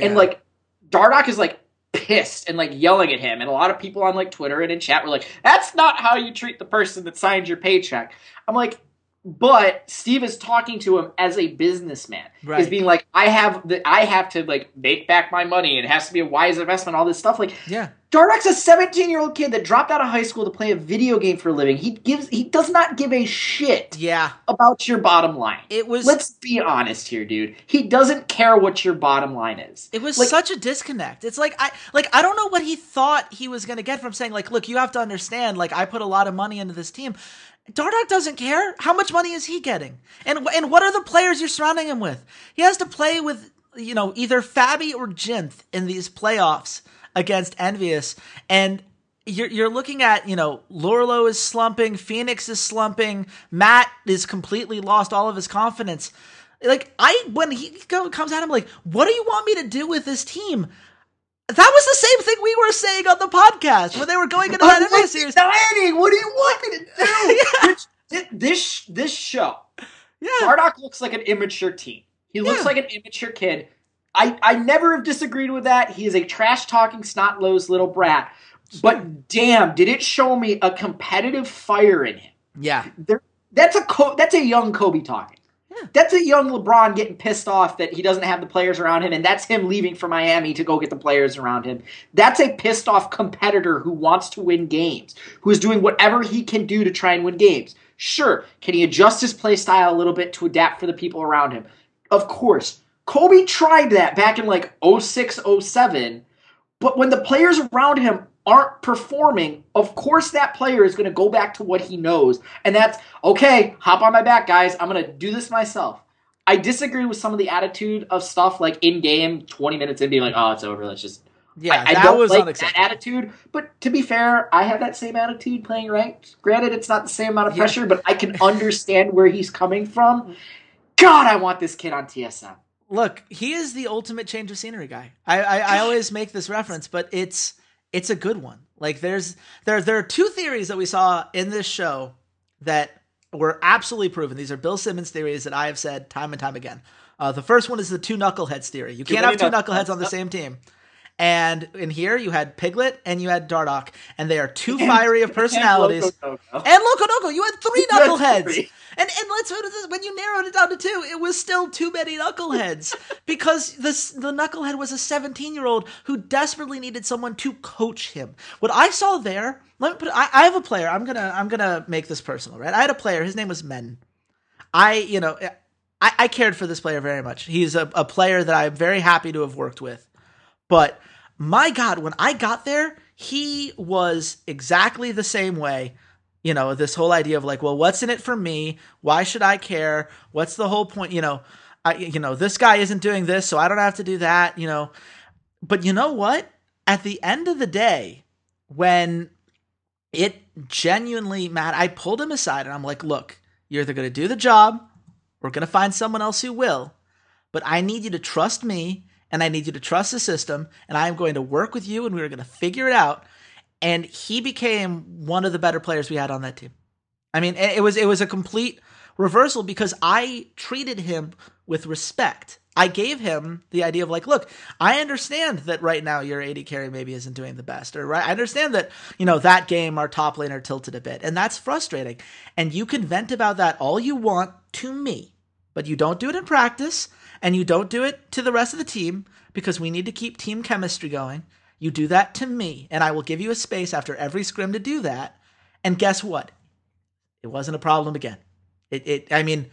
B: and like Dardoch is like pissed and like yelling at him, and a lot of people on like Twitter and in chat were like, "That's not how you treat the person that signed your paycheck." I'm like. But Steve is talking to him as a businessman. Is
A: Right.
B: being like, I have the, I have to like make back my money. It has to be a wise investment. All this stuff. Like,
A: yeah,
B: Dardoch's a 17 year old kid that dropped out of high school to play a video game for a living. He gives he does not give a shit
A: yeah.
B: about your bottom line.
A: It was
B: Let's be honest here, dude. He doesn't care what your bottom line is.
A: It was
B: Like-
A: such a disconnect. It's like I like I don't know what he thought he was going to get from saying like, look, you have to understand. Like I put a lot of money into this team. Dardoch doesn't care. How much money is he getting? And and what are the players you're surrounding him with? He has to play with you know either Fabbbi or Jinth in these playoffs against EnVyUs, and you're you're looking at you know Lourlo is slumping, FeniX is slumping, Matt is completely lost all of his confidence. Like I when he go, comes at him like, what do you want me to do with this team? That was the same thing we were saying on the podcast when they were going into that NBA series.
B: Danny, what do you want me to do? *laughs* Thi- this this show,
A: Yeah,
B: Dardoch looks like an immature teen. He looks
A: Yeah.
B: like an immature kid. I, I never have disagreed with that. He is a trash talking, snot nosed little brat. But damn, did it show me a competitive fire in him?
A: yeah,
B: there that's a Co- that's a young Kobe talking.
A: Yeah.
B: That's a young LeBron getting pissed off that he doesn't have the players around him, and that's him leaving for Miami to go get the players around him. That's a pissed off competitor who wants to win games, who is doing whatever he can do to try and win games. Sure, can he adjust his play style a little bit to adapt for the people around him? Of course. Kobe tried that back in like 06, 07, but when the players around him aren't performing, of course that player is going to go back to what he knows. And that's, okay, hop on my back, guys. I'm going to do this myself. I disagree with some of the attitude of stuff like in game, 20 minutes in, being like, oh, it's over. Let's just.
A: yeah.
B: I, I don't
A: was
B: like
A: unacceptable.
B: that attitude. But to be fair, I have that same attitude playing ranked. Granted, it's not the same amount of
A: Yeah.
B: pressure, but I can understand where he's coming from. God, I want this kid on TSM.
A: Look, he is the ultimate change of scenery guy. I, I, I always make this reference, but it's it's a good one. Like there's there there are two theories that we saw in this show that were absolutely proven. These are Bill Simmons theories that I have said time and time again. Uh, the first one is the two knuckleheads theory. You can't have two
B: knuckleheads.
A: knuckleheads on the same team. And in here you had Piglet and you had Dardoch, and they are two fiery of personalities.
B: And Loco Doco.
A: And Locodoco, you had *laughs* three knuckleheads. And and let's when you narrowed it down to two, it was still too many knuckleheads *laughs* because this the knucklehead was a 17 year old who desperately needed someone to coach him. What I saw there, let me put. I, I have a player. I'm gonna I'm gonna make this personal, right? I had a player. His name was Men. I you know I, I cared for this player very much. He's a, a player that I'm very happy to have worked with. But my God, when I got there, he was exactly the same way. You know, this whole idea of like, well, what's in it for me? Why should I care? What's the whole point? You know, I, you know, this guy isn't doing this, so I don't have to do that. You know, but you know what? At the end of the day, when it genuinely, Matt, I pulled him aside and I'm like, look, you're either going to do the job, we're going to find someone else who will, but I need you to trust me and I need you to trust the system and I am going to work with you and we're going to figure it out. And he became one of the better players we had on that team. I mean, it it was it was a complete reversal because I treated him with respect I gave him the idea of like, look, I understand that right now your AD carry maybe isn't doing the best, or right, I understand that you know that game our top laner tilted a bit, and that's frustrating. And you can vent about that all you want to me, but you don't do it in practice, and you don't do it to the rest of the team because we need to keep team chemistry going. You do that to me, and I will give you a space after every scrim to do that. And guess what? It wasn't a problem again. It, it I mean,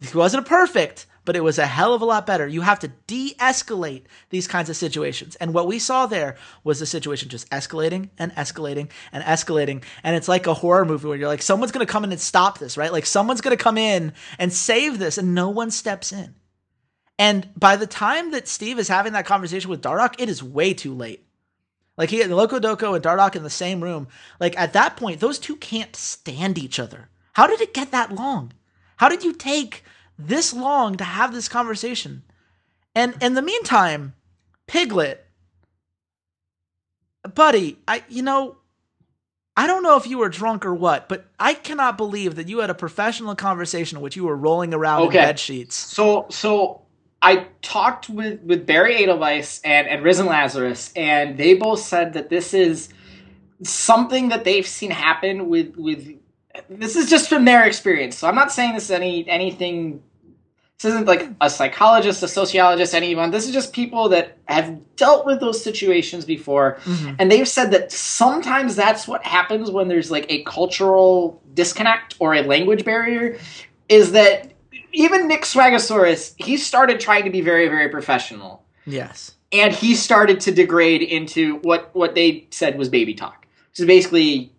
A: it wasn't perfect, but it was a hell of a lot better. You have to de escalate these kinds of situations. And what we saw there was the situation just escalating and escalating and escalating. And it's like a horror movie where you're like, someone's going to come in and stop this, right? Like someone's going to come in and save this, and no one steps in. And by the time that Steve is having that conversation with Dardoch, it is way too late. Like he, Locodoco and Dardoch in the same room. Like at that point, those two can't stand each other. How did it get that long? How did you take this long to have this conversation? And in the meantime, Piglet, buddy, I you know, I don't know if you were drunk or what, but I cannot believe that you had a professional conversation in which you were rolling around
B: Okay.
A: in bed sheets.
B: So so I talked with with Barry Edelweiss and and Risen Lazarus, and they both said that this is something that they've seen happen with with. This is just from their experience. So I'm not saying this is any anything. This isn't like a psychologist, a sociologist, anyone. This is just people that have dealt with those situations before, mm-hmm. and they've said that sometimes that's what happens when there's like a cultural disconnect or a language barrier. Is that even Nick Swagasaurus, he started trying to be very, very professional.
A: Yes.
B: And he started to degrade into what, what they said was baby talk. So basically,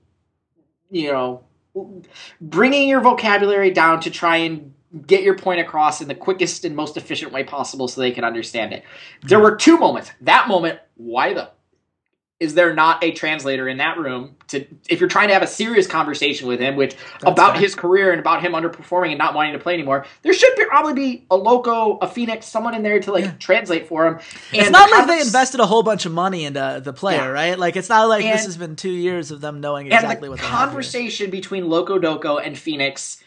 B: you know, bringing your vocabulary down to try and get your point across in the quickest and most efficient way possible so they can understand it. There were two moments. That moment, why the is there not a translator in that room to if you're trying to have a serious conversation with him which about
A: fair.
B: his career and about him underperforming and not wanting to play anymore there should be, probably be a loco a FeniX someone in there to like
A: Yeah.
B: translate for him
A: It's not
B: the
A: like they invested a whole bunch of money into the player,
B: Yeah.
A: right? Like it's not like this has been two years of them knowing
B: and
A: exactly
B: the
A: what have
B: conversation between locodoco and FeniX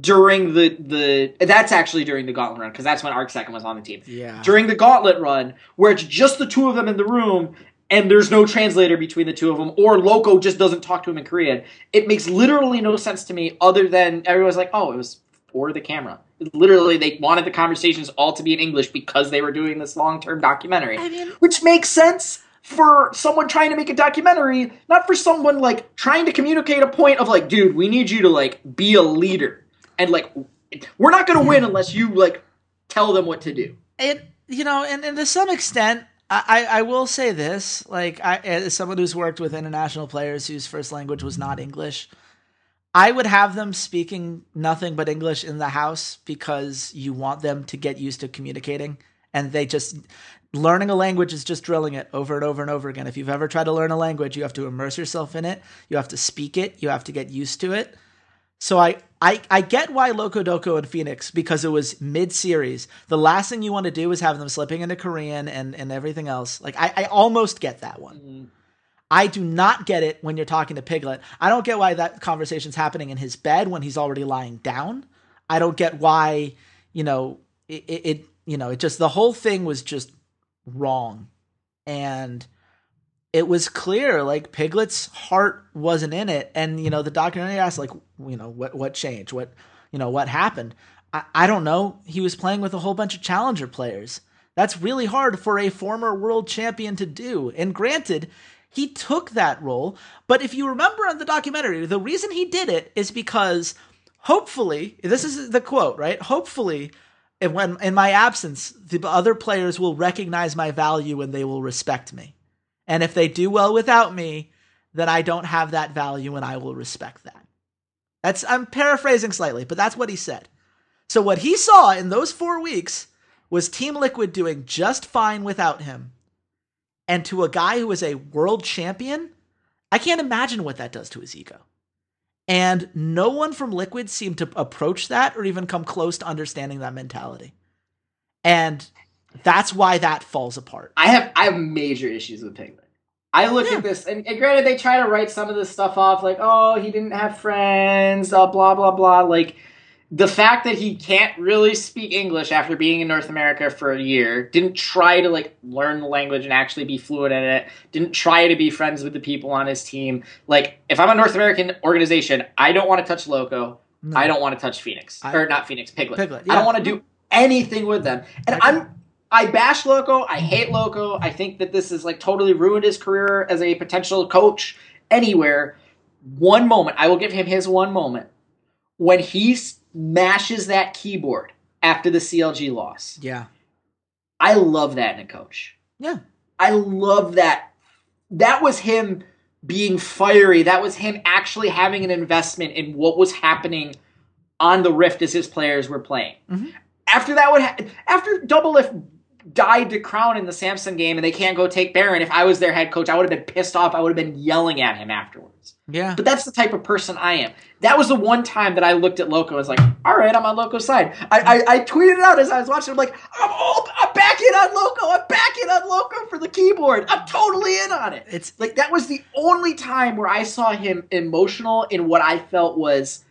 B: during the the that's actually during the gauntlet run because that's when arc second was on the team
A: Yeah.
B: during the gauntlet run where it's just the two of them in the room and there's no translator between the two of them or loco just doesn't talk to him in korean. It makes literally no sense to me other than everyone's like oh it was for the camera. Literally they wanted the conversations all to be in english because they were doing this long-term documentary.
A: I mean-
B: which makes sense for someone trying to make a documentary not for someone like trying to communicate a point of like dude we need you to like be a leader. And like we're not going to win unless you like tell them what to do.
A: It you know and, and to some extent I, I will say this like I as someone who's worked with international players whose first language was not English I would have them speaking nothing but English in the house because you want them to get used to communicating and they just learning a language is just drilling it over and over and over again. If you've ever tried to learn a language you have to immerse yourself in it you have to speak it you have to get used to it. So I, I I get why Locodoco and FeniX because it was mid series. The last thing you want to do is have them slipping into Korean and, and everything else. Like I, I almost get that one. Mm-hmm. I do not get it when you're talking to Piglet. I don't get why that conversation's happening in his bed when he's already lying down. I don't get why, you know, it, it you know, it just the whole thing was just wrong. And it was clear like Piglet's heart wasn't in it. And, you know, the documentary asked, like, you know, what what changed? What you know, what happened? I, I don't know. He was playing with a whole bunch of challenger players. That's really hard for a former world champion to do. And granted, he took that role. But if you remember on the documentary, the reason he did it is because hopefully, this is the quote, right? Hopefully, when in my absence, the other players will recognize my value and they will respect me. And if they do well without me, then I don't have that value and I will respect that. That's I'm paraphrasing slightly, but that's what he said. So what he saw in those 4 weeks was Team Liquid doing just fine without him. And to a guy who is a world champion, I can't imagine what that does to his ego. And no one from Liquid seemed to approach that or even come close to understanding that mentality. And that's why that falls apart.
B: I have I have major issues with Piglet. I look
A: Yeah.
B: at this, and, and granted, they try to write some of this stuff off like, oh, he didn't have friends, uh, blah blah blah. Like, the fact that he can't really speak English after being in North America for a year, didn't try to like learn the language and actually be fluent in it, didn't try to be friends with the people on his team. Like, if I'm a North American organization, I don't want to touch Loco.
A: No.
B: I don't want to touch FeniX
A: I-
B: or not FeniX, Piglet.
A: Piglet,
B: I don't want to do anything with them. And I'm I bash Loco. I hate Loco. I think that this has like totally ruined his career as a potential coach anywhere. One moment, I will give him his one moment when he smashes that keyboard after the CLG loss.
A: Yeah.
B: I love that in a coach.
A: Yeah.
B: I love that. That was him being fiery. That was him actually having an investment in what was happening on the Rift as his players were playing.
A: Mhm.
B: After that would ha- after Doublelift died to Crown in the Samsung game and they can't go take Baron, if I was their head coach, I would have been pissed off. I would have been yelling at him afterwards.
A: Yeah.
B: But that's the type of person I am. That was the one time that I looked at Loco and was like, all right, I'm on Loco's side. I, I, I tweeted it out as I was watching. I'm like, I'm all, I'm back in on Loco. I'm back in on Loco for the keyboard. I'm totally in on it.
A: It's
B: Like that was the only time where I saw him emotional in what I felt was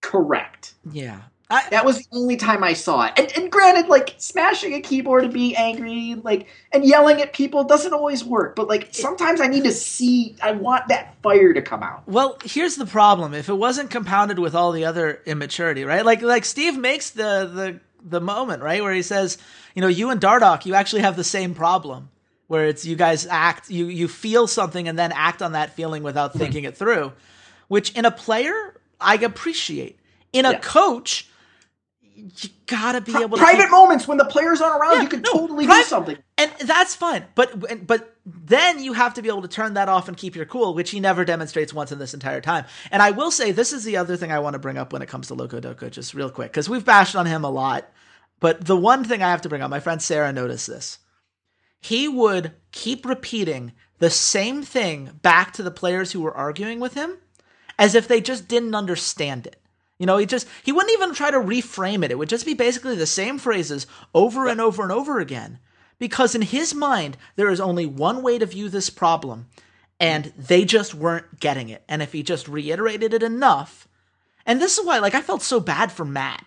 B: correct.
A: yeah. I,
B: That was the only time I saw it. And, and granted, like smashing a keyboard and being angry, like and yelling at people doesn't always work. But like sometimes I need to see. I want that fire to come out.
A: Well, here's the problem. If it wasn't compounded with all the other immaturity, right? Like like Steve makes the the the moment, right, where he says, you know, you and Dardoch, you actually have the same problem. Where it's you guys act you you feel something and then act on that feeling without thinking it through. Which in a player I appreciate. In a
B: Yeah.
A: coach, you gotta be able to
B: private moments when the players aren't around,
A: Yeah,
B: you can
A: no,
B: totally do something.
A: and that's fine. But but then you have to be able to turn that off and keep your cool, which he never demonstrates once in this entire time. And I will say this is the other thing I want to bring up when it comes to Locodoco, just real quick, because we've bashed on him a lot. But the one thing I have to bring up, my friend Sarah noticed this. He would keep repeating the same thing back to the players who were arguing with him as if they just didn't understand it. You know, he just he wouldn't even try to reframe it. It would just be basically the same phrases over and over and over again. Because in his mind, there is only one way to view this problem, and they just weren't getting it. And if he just reiterated it enough, and this is why, like, I felt so bad for Matt.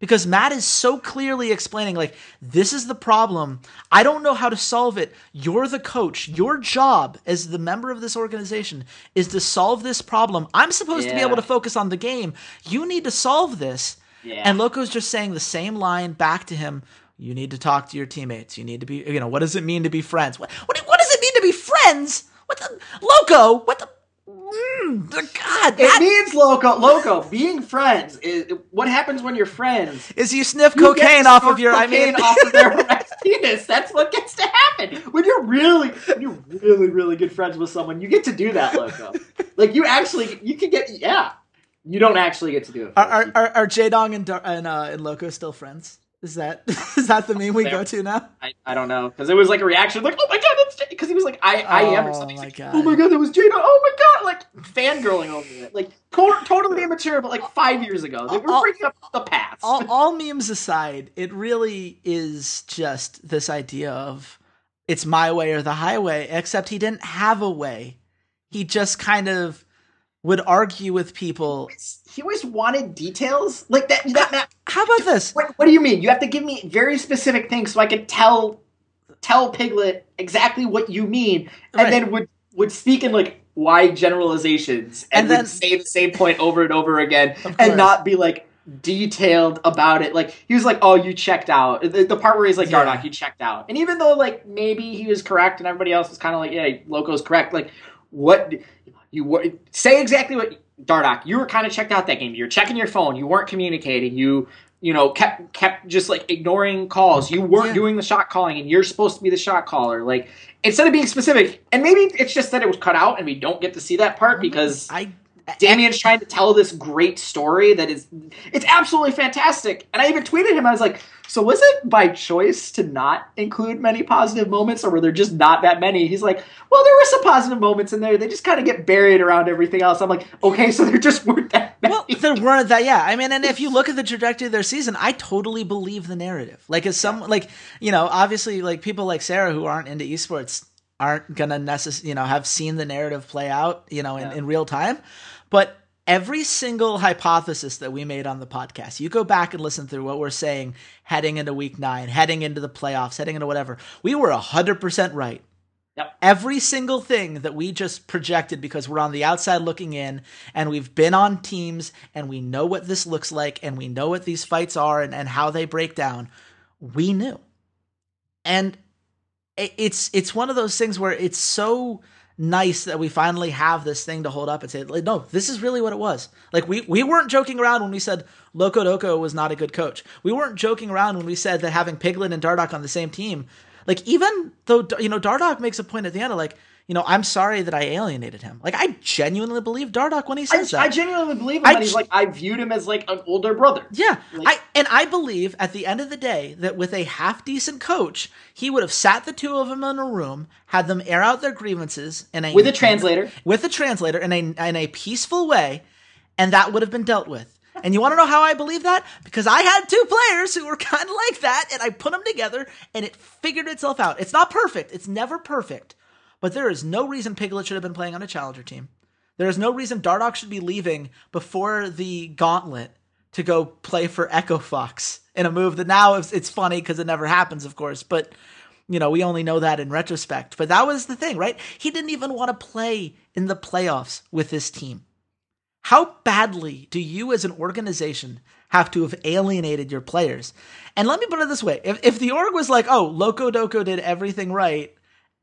A: Because Matt is so clearly explaining, like, this is the problem. I don't know how to solve it. You're the coach. Your job as the member of this organization is to solve this problem. I'm supposed to be able to focus on the game. You need to solve this.
B: Yeah.
A: And Loco's just saying the same line back to him. You need to talk to your teammates. You need to be, you know, what does it mean to be friends? What, what, what does it mean to be friends? What the, Loco, what the, mm, God,
B: It means loco, loco. Being friends is what happens when you're friends.
A: is you sniff
B: You
A: cocaine off of your, I mean,
B: off of their *laughs* penis. That's what gets to happen when you're really, when you're really, really good friends with someone. You get to do that, loco. *laughs* like you actually, you can get, yeah. You don't actually get to do it.
A: Are are are, are Jaedong and Dar- and, uh, and Loco still friends? Is that *laughs* is that the meme we go to now?
B: I, I don't know because it was like a reaction, like oh my god, that's he was like I I am or
A: Oh
B: something.
A: My
B: like,
A: God.
B: oh my god, that was Jada. Oh my god, like fangirling over it, like to- totally immature, but like five years ago, they were
A: All-
B: bringing up the past.
A: all, *laughs* all memes aside, it really is just this idea of it's my way or the highway, except he didn't have a way. He just kind of would argue with people.
B: he always wanted details like that. That, that
A: How about this?
B: what, what do you mean? You have to give me very specific things so I can tell tell Piglet exactly what you mean, and
A: Right.
B: then would would speak in like wide generalizations and,
A: And then-
B: would say the same point over and over again, and not be like detailed about it. Like he was like, "Oh, you checked out." The, the part where he's like,
A: Yeah.
B: "Dardoch, you checked out," and even though like maybe he was correct and everybody else was kind of like, "Yeah, Loco's correct," like what you were say exactly what Dardoch. You were kind of checked out that game. You're checking your phone. You weren't communicating. You you know kept kept just like ignoring calls. You weren't
A: Yeah.
B: doing the shot calling, and you're supposed to be the shot caller. Like instead of being specific, and maybe it's just that it was cut out and we don't get to see that part because
A: I
B: Damien's trying to tell this great story that is it's absolutely fantastic. And I even tweeted him, I was like, so was it by choice to not include many positive moments, or were there just not that many? He's like, Well, there were some positive moments in there. They just kind of get buried around everything else. I'm like, okay, so there just weren't that many.
A: well, there weren't that. Yeah, I mean, and if you look at the trajectory of their season, I totally believe the narrative. Like, as some, like, you know, obviously, like people like Sarah who aren't into esports aren't gonna necess- you know, have seen the narrative play out, you know, in,
B: Yeah.
A: in real time. But every single hypothesis that we made on the podcast, you go back and listen through what we're saying heading into week nine, heading into the playoffs, heading into whatever. We were 100% right.
B: Yep.
A: Every single thing that we just projected because we're on the outside looking in and we've been on teams and we know what this looks like and we know what these fights are and, and how they break down, we knew. And it's it's one of those things where it's so nice that we finally have this thing to hold up and say, like, no, this is really what it was. Like we we weren't joking around when we said Locodoco was not a good coach. We weren't joking around when we said that having Piglet and Dardoch on the same team, like even though you know Dardoch makes a point at the end of like, you know, I'm sorry that I alienated him. Like I genuinely believe Dardoch when he
B: I,
A: says that.
B: I genuinely believe him.
A: I
B: he's like I viewed him as like an older brother.
A: Yeah,
B: Like-
A: I and I believe at the end of the day that with a half decent coach, he would have sat the two of them in a room, had them air out their grievances in a
B: With a translator.
A: with a translator in a in a peaceful way, and that would have been dealt with. And you want to know how I believe that? Because I had two players who were *laughs* kind of like that, and I put them together, and it figured itself out. It's not perfect. It's never perfect, but there is no reason Piglet should have been playing on a challenger team. There is no reason Dardoch should be leaving before the gauntlet to go play for Echo Fox in a move that now it's, it's funny because it never happens, of course, but you know, we only know that in retrospect. But that was the thing, right? He didn't even want to play in the playoffs with this team. How badly do you as an organization have to have alienated your players? And let me put it this way if, if the org was like, oh, Locodoco did everything right,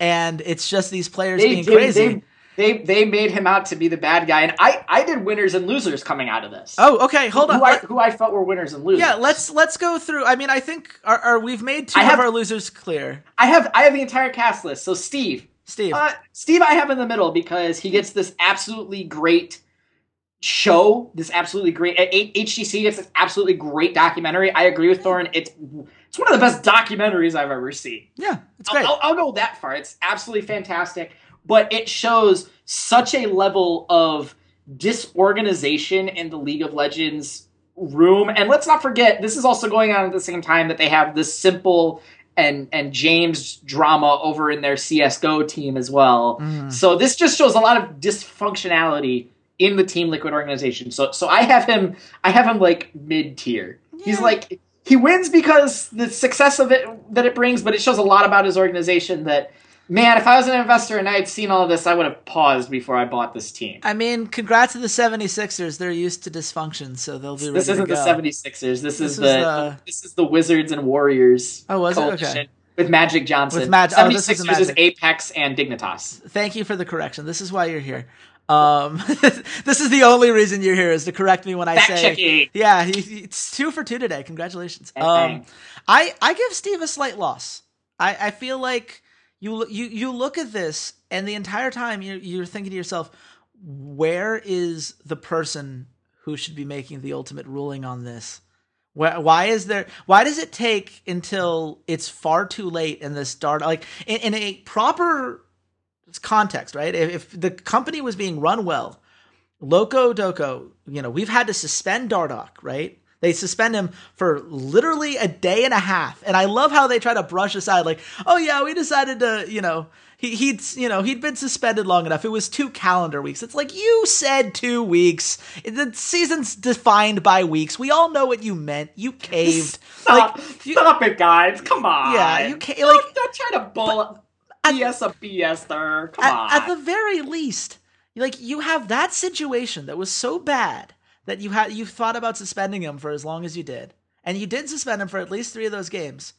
A: and it's just these players
B: They,
A: being crazy.
B: they, they, they made him out to be the bad guy, and I, I did winners and losers coming out of this.
A: oh, okay, hold on.
B: Who I, who I felt were winners and losers.
A: yeah, let's let's go through. I mean, I think our, our, we've made two
B: I have-
A: of our losers clear.
B: I have I have the entire cast list. So Steve,
A: Steve,
B: uh, Steve, I have in the middle because he gets this absolutely great show. This absolutely great at HTC gets this absolutely great documentary. I agree with Thorne. It's it's one of the best documentaries I've ever seen.
A: yeah, it's
B: I'll-
A: great.
B: I'll, I'll go that far. It's absolutely fantastic, but it shows such a level of disorganization in the League of Legends room. And let's not forget, this is also going on at the same time that they have this s1mple and and James drama over in their CS:GO team as well.
A: Mhm.
B: So this just shows a lot of dysfunctionality in the Team Liquid organization. So so I have him I have him like mid tier. He's like he wins because the success of it that it brings, but it shows a lot about his organization that man, if I was an investor and I had seen all of this, I would have paused before I bought this team.
A: I mean, congrats to the 76ers. They're used to dysfunction, so they'll be ready
B: This isn't the
A: go.
B: 76ers. This,
A: This
B: is the,
A: the-
B: this is the Wizards and Warriors.
A: Oh, was it?
B: coalition
A: Okay.
B: With Magic Johnson.
A: With oh, the
B: 76ers is Apex and Dignitas.
A: Thank you for the correction. This is why you're here. Um, *laughs* this is the only reason you're here is to correct me when I
B: Fact
A: say.
B: checking.
A: Yeah, it's two for two today. Congratulations.
B: Bang,
A: Um. I I give Steve a slight loss. I I feel like you you you look at this and the entire time you're you're thinking to yourself, where is the person who should be making the ultimate ruling on this? Why, why is there? Why does it take until it's far too late in this start? Like in, in a proper context, right? If, if the company was being run well, Locodoco, you know, we've had to suspend Dardoch, right? They suspend him for literally a day and a half. And I love how they try to brush aside, like, oh yeah, we decided to, you know, he, he'd, you know, he'd been suspended long enough. It was two calendar weeks. It's like, you said two weeks. The season's defined by weeks. We all know what you meant. You caved.
B: Stop,
A: Like, you-
B: stop it, guys. Come on.
A: Yeah, you can't-
B: Don't-
A: like-
B: don't, try to bull BS a there. Come on.
A: at, at the very least, like you have that situation that was so bad that you had you thought about suspending him for as long as you did, and you did suspend him for at least three of those games.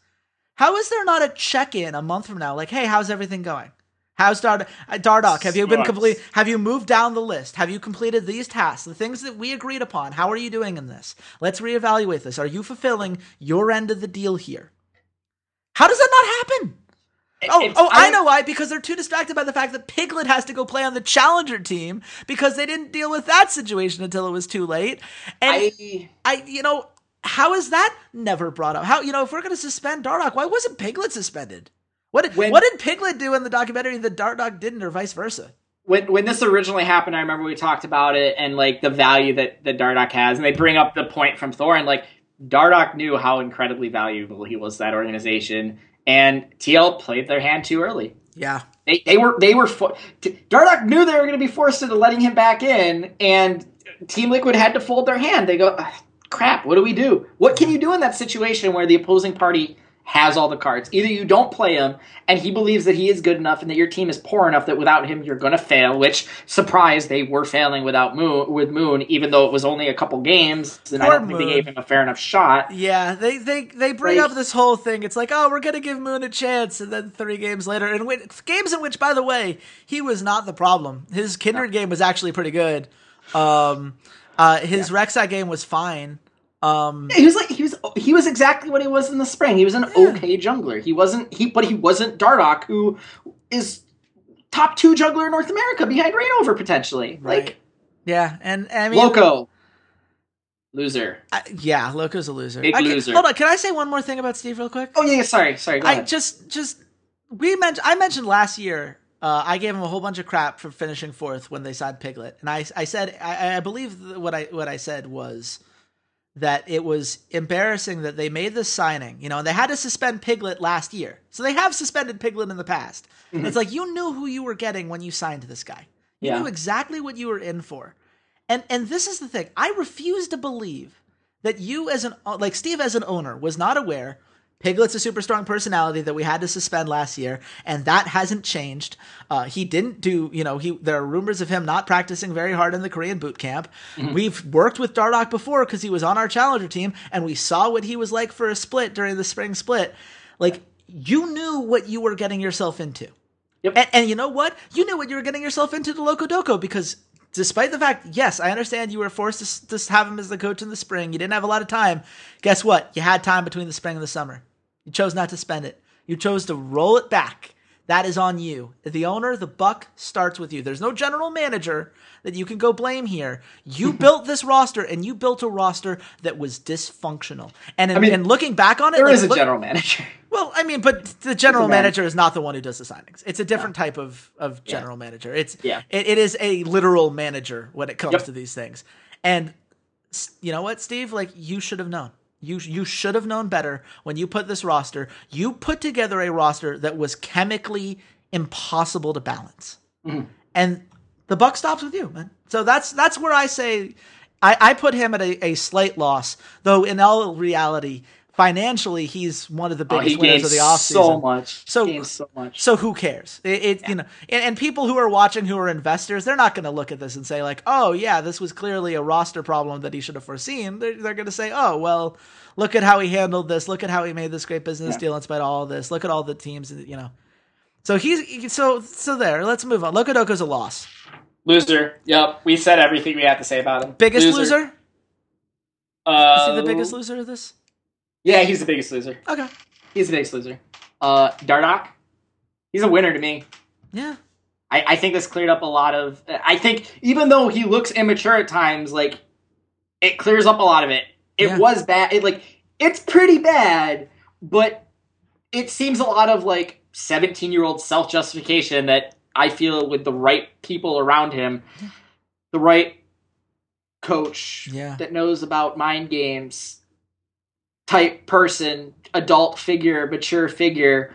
A: How is there not a check in a month from now? Like, hey, how's everything going? How's Dard- uh, Dardoch? Have you been complete? Have you moved down the list? Have you completed these tasks? The things that we agreed upon. How are you doing in this? Let's reevaluate this. Are you fulfilling your end of the deal here? How does that not happen? Oh, oh, I
B: I-
A: know why. Because they're too distracted by the fact that Piglet has to go play on the challenger team because they didn't deal with that situation until it was too late. And I,
B: I,
A: you know, how is that never brought up? How, you know, if we're going to suspend Dardoch, why wasn't Piglet suspended? What did,
B: When-
A: what did Piglet do in the documentary that Dardoch didn't, or vice versa?
B: when when this originally happened, I remember we talked about it and like the value that that Dardoch has, and they bring up the point from Thorin, like Dardoch knew how incredibly valuable he was to that organization, and TL played their hand too early.
A: Yeah,
B: They, they were they were fo- Dardoch knew they were going to be forced into letting him back in, and Team Liquid had to fold their hand. They go, "Ah, crap, what do we do? What can you do in that situation where the opposing party has all the cards? Either you don't play him, and he believes that he is good enough and that your team is poor enough that without him you're going to fail. Which surprise, they were failing without Moon with Moon, even though it was only a couple games, and I don't think they gave him a fair enough shot.
A: Yeah, they they they bring
B: Like-
A: up this whole thing. It's like, oh, we're gonna give Moon a chance, and then three games later, and win, games in which, by the way, he was not the problem. His Kindred game was actually pretty good. Um, uh, his Rek'Sai game was fine. Um,
B: He was like he was he was exactly what he was in the spring. He was an okay jungler. He wasn't he but he wasn't Dardoch, who is top two jungler in North America behind Reignover potentially.
A: Right.
B: Like
A: yeah, and I mean,
B: Loco. Loser.
A: I, yeah, Loco's a loser.
B: Big
A: I can-
B: loser.
A: Hold on, can I say one more thing about Steve real quick?
B: Oh yeah, yeah, sorry, sorry,
A: I just just we mentioned I mentioned last year. Uh, I gave him a whole bunch of crap for finishing fourth when they signed Piglet, and I I said I, I believe what I what I said was that it was embarrassing that they made this signing. You know, and they had to suspend Piglet last year, so they have suspended Piglet in the past. Mm-hmm. It's like you knew who you were getting when you signed this guy. You
B: Yeah.
A: knew exactly what you were in for, and and this is the thing. I refuse to believe that you as an like Steve as an owner was not aware Piglet's a super strong personality that we had to suspend last year, and that hasn't changed. Uh, he didn't do, you know, he there are rumors of him not practicing very hard in the Korean boot camp. We've worked with Dardoch before because he was on our challenger team, and we saw what he was like for a split during the spring split. Like you knew what you were getting yourself into.
B: Yep.
A: And, and you know what? You knew what you were getting yourself into the Locodoco because despite the fact, yes, I understand you were forced to, to have him as the coach in the spring. You didn't have a lot of time. Guess what? You had time between the spring and the summer. You chose not to spend it. You chose to roll it back. That is on you. The owner, the buck starts with you. There's no general manager that you can go blame here. You *laughs* built this roster, and you built a roster that was dysfunctional. And in,
B: mean,
A: and looking back on it,
B: there
A: like,
B: is a
A: look-
B: general manager.
A: well, I mean, but the general
B: It's
A: manager is not the one who does the signings. It's a different type of, of general manager. It's
B: Yeah.
A: it, it is a literal manager when it comes
B: Yep.
A: to these things. And you know what, Steve? Like you should have known. You you should have known better when you put this roster. You put together a roster that was chemically impossible to balance.
B: Mm-hmm.
A: And the buck stops with you, man. So that's that's where I say I, I put him at a, a slight loss, though in all reality, financially he's one of the
B: Oh,
A: biggest
B: he
A: winners of the offseason.
B: so much.
A: So-
B: so much.
A: So who cares? It, it you know, and, and people who are watching who are investors, they're not going to look at this and say like, "Oh yeah, this was clearly a roster problem that he should have foreseen." They're, they're going to say, "Oh well, look at how he handled this. Look at how he made this great business
B: Yeah.
A: deal in spite of all of this. Look at all the teams, you know." So he's so so there. Let's move on. Locodoco's a loss.
B: Loser. Yep. We said everything we had to say about him.
A: Biggest loser?
B: Uh,
A: Is he the biggest loser of this?
B: Yeah, he's the biggest loser.
A: Okay.
B: He's the biggest loser. Uh, Dardoch. He's a winner to me.
A: Yeah.
B: I, I think this cleared up a lot of. I think even though he looks immature at times, like it clears up a lot of it. It
A: Yeah.
B: was bad. It like it's pretty bad, but it seems a lot of like seventeen year old self justification that I feel with the right people around him, the right coach
A: Yeah.
B: that knows about mind games type person, adult figure, mature figure,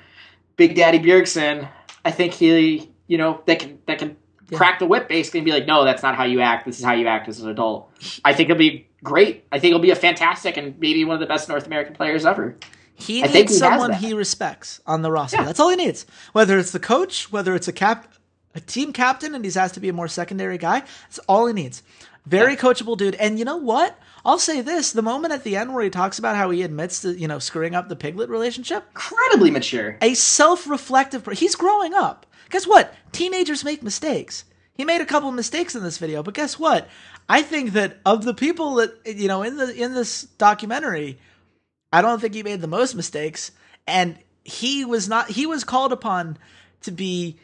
B: Big Daddy Bjergsen. I think he, you know, that can that can
A: Yeah.
B: crack the whip basically and be like, no, that's not how you act. This is how you act as an adult. I think it'll be great. I think it'll be a fantastic and maybe one of the best North American players ever.
A: He
B: I
A: needs
B: he
A: someone he respects on the roster.
B: Yeah.
A: That's all he needs. Whether it's the coach, whether it's a cap, a team captain, and he's asked to be a more secondary guy. That's all he needs. Very coachable dude. And you know what? I'll say this: the moment at the end where he talks about how he admits to you know screwing up the piglet relationship,
B: Incredibly mature.
A: a self-reflective. per- He's growing up. Guess what? Teenagers make mistakes. He made a couple mistakes in this video, but guess what? I think that of the people that you know in the in this documentary, I don't think he made the most mistakes, and he was not. He was called upon to be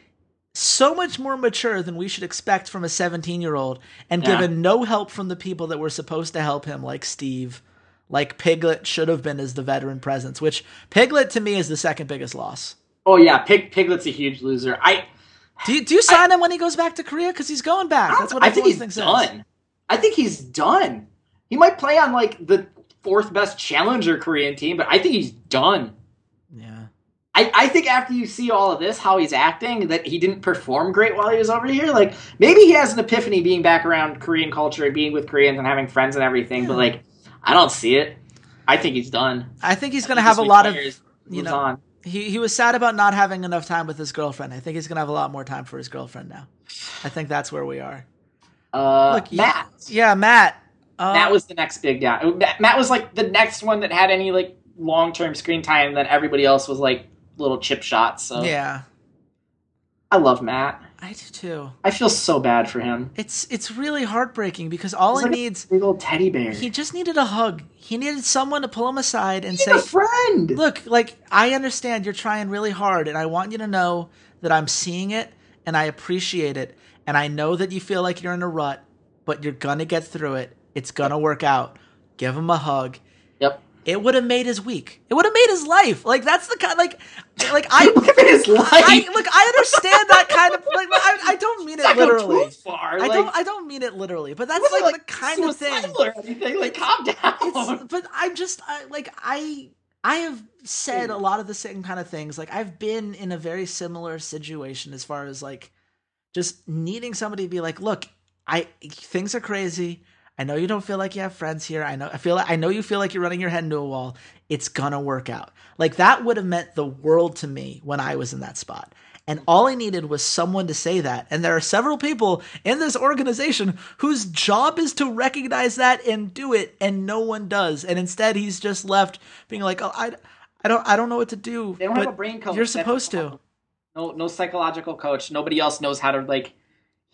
A: so much more mature than we should expect from a 17 year old, and
B: Yeah.
A: given no help from the people that were supposed to help him, like Steve. Like Piglet should have been as the veteran presence, which Piglet to me is the second biggest loss.
B: Oh yeah, Pig Piglet's a huge loser. I
A: Do you, do you sign him when he goes back to Korea? Because he's going back. That's what
B: I think he's
A: thinks
B: done. I think he's done. He might play on like the fourth best challenger Korean team, but I think he's done.
A: Yeah.
B: I, I think after you see all of this, how he's acting, that he didn't perform great while he was over here. Like maybe he has an epiphany being back around Korean culture, and being with Koreans and having friends and everything. But like, I don't see it. I think he's done.
A: I think he's going to have a lot of. you know,
B: on.
A: He he was sad about not having enough time with his girlfriend. I think he's going to have a lot more time for his girlfriend now. I think that's where we are.
B: Uh,
A: Look,
B: Matt.
A: Yeah, Matt. Uh,
B: Matt was the next big guy. Matt, was like the next one that had any like long term screen time. Then everybody else was like little chip shots. So
A: Yeah,
B: I love Matt.
A: I do too.
B: I feel so bad for him.
A: It's it's really heartbreaking because all
B: He's
A: he
B: like a
A: needs
B: Big old teddy bear.
A: he just needed a hug. He needed someone to pull him aside and say,
B: a friend.
A: "Look, like I understand you're trying really hard and I want you to know that I'm seeing it and I appreciate it and I know that you feel like you're in a rut, but you're going to get through it. It's going to work out." Give him a hug.
B: Yep.
A: It would have made his week. It would have made his life. Like that's the kind like like I *laughs*
B: Look at his life.
A: I look I understand that kind of like I, I don't mean it
B: Not
A: literally.
B: too far.
A: I
B: like,
A: don't I don't mean it literally, but that's
B: wasn't,
A: like, the kind of thing.
B: Or anything. Like, calm down.
A: It's but I'm just I, like I I have said a lot of the same kind of things. Like I've been in a very similar situation as far as like just needing somebody to be like, look, I things are crazy. I know you don't feel like you have friends here. I know I feel I know you feel like you're running your head into a wall. It's gonna work out. Like that would have meant the world to me when I was in that spot. And all I needed was someone to say that. And there are several people in this organization whose job is to recognize that and do it, and no one does. And instead, he's just left being like, "Oh, I, I don't, I don't know what to do."
B: They don't have a brain coach.
A: You're supposed to.
B: No, no psychological coach. Nobody else knows how to like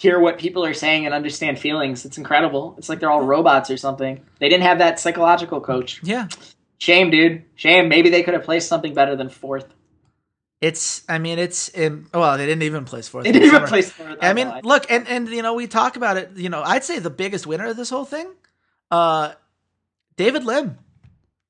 B: hear what people are saying and understand feelings. It's incredible. It's like they're all robots or something. They didn't have that psychological coach.
A: Yeah,
B: Shame, dude. Shame. Maybe they could have placed something better than fourth.
A: it's. I mean, it's. Um, well, they didn't even place fourth.
B: They didn't even place fourth.
A: I mean, look, and and you know, we talk about it. You know, I'd say the biggest winner of this whole thing, uh, David Lim.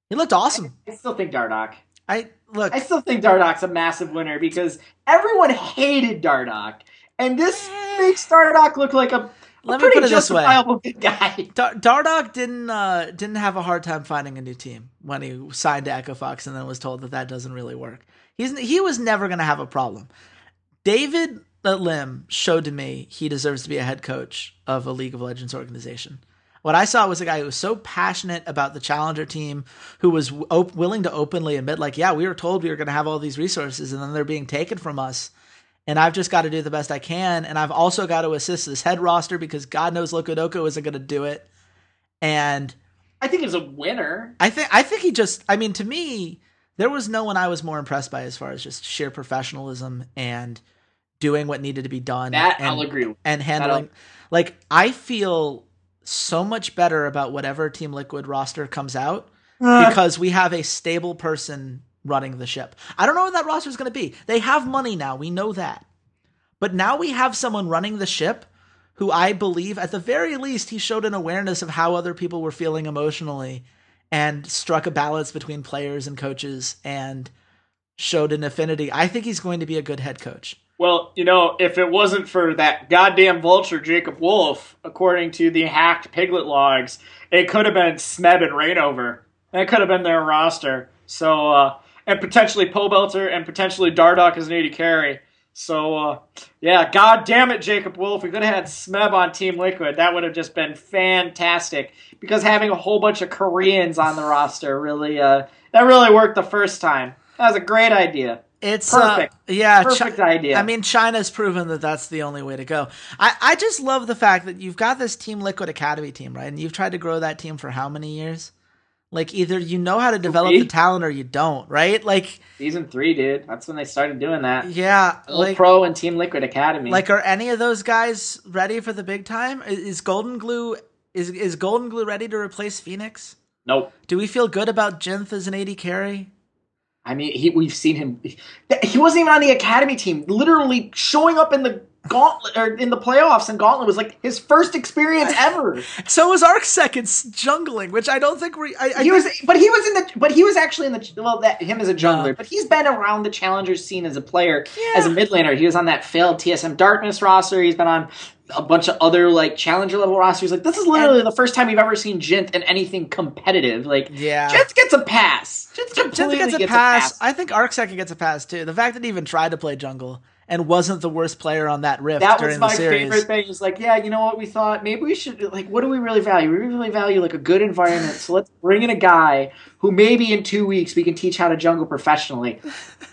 A: He looked awesome.
B: I still think Dardoch.
A: I look.
B: I still think Dardoch's a massive winner because everyone hated Dardoch, and this makes Dardoch look like a,
A: Let me put it this way.
B: justifiable good guy. *laughs*
A: Dar- Dardoch didn't uh, didn't have a hard time finding a new team when he signed to Echo Fox and then was told that that doesn't really work. He's he was never going to have a problem. David Lim showed to me he deserves to be a head coach of a League of Legends organization. What I saw was a guy who was so passionate about the challenger team, who was op- willing to openly admit, like, yeah, we were told we were going to have all these resources, and then they're being taken from us and I've just got to do the best I can. And I've also got to assist this head roster because God knows Locodoco isn't going to do it. And
B: I think he's a winner.
A: I think I think he just I mean to me there was no one I was more impressed by as far as just sheer professionalism and doing what needed to be done
B: That
A: and,
B: I'll agree with.
A: and handling like I feel so much better about whatever Team Liquid roster comes out uh. because we have a stable person running the ship. I don't know what that roster is going to be. They have money now, we know that. But now we have someone running the ship who I believe, at the very least, he showed an awareness of how other people were feeling emotionally and struck a balance between players and coaches and showed an affinity. I think he's going to be a good head coach.
B: Well, you know, if it wasn't for that goddamn vulture, Jacob Wolf, according to the hacked Piglet logs, it could have been Smeb and Reignover. That could have been their roster. So, uh, and potentially Pobelter and potentially Dardoch as an AD carry. So, uh, yeah, god damn it, Jacob Wolf. We could have had Smeb on Team Liquid. That would have just been fantastic. Because having a whole bunch of Koreans on the roster really, uh, that really worked the first time. That was a great idea.
A: It's
B: Perfect.
A: Uh, yeah,
B: Perfect
A: Chi-
B: idea.
A: I mean, China's proven that that's the only way to go. I, I just love the fact that you've got this Team Liquid Academy team, right? And you've tried to grow that team for how many years? Like either you know how to develop the talent or you don't, right? Like
B: Season three, dude. That's when they started doing that.
A: yeah, like
B: Pro and Team Liquid Academy.
A: like are any of those guys ready for the big time? Is, GoldenGlue is is GoldenGlue ready to replace FeniX?
B: nope.
A: Do we feel good about Jinth as an AD carry?
B: I mean, he, we've seen him. He wasn't even on the academy team. Literally showing up in the Gauntlet or in the playoffs, and Gauntlet was like his first experience *laughs* ever.
A: So was Arcsecond's jungling, which I don't think we. I, I
B: he was, but he was in the, but he was actually in the, well, that him as a jungler, but he's been around the challenger scene as a player, as a mid laner. He was on that failed TSM Darkness roster. He's been on a bunch of other like challenger level rosters. Like this is literally the first time we've ever seen Jint in anything competitive. Like
A: Yeah.
B: Jint gets a pass. Jint
A: Jin
B: completely
A: gets a
B: gets
A: pass. I think Arcsecond gets a pass too. The fact that he even tried to play jungle and wasn't the worst player on that rift
B: that was my favorite thing. Is like, yeah, you know what we thought? Maybe we should like, what do we really value? We really value like a good environment. So let's bring in a guy who maybe in two weeks we can teach how to jungle professionally.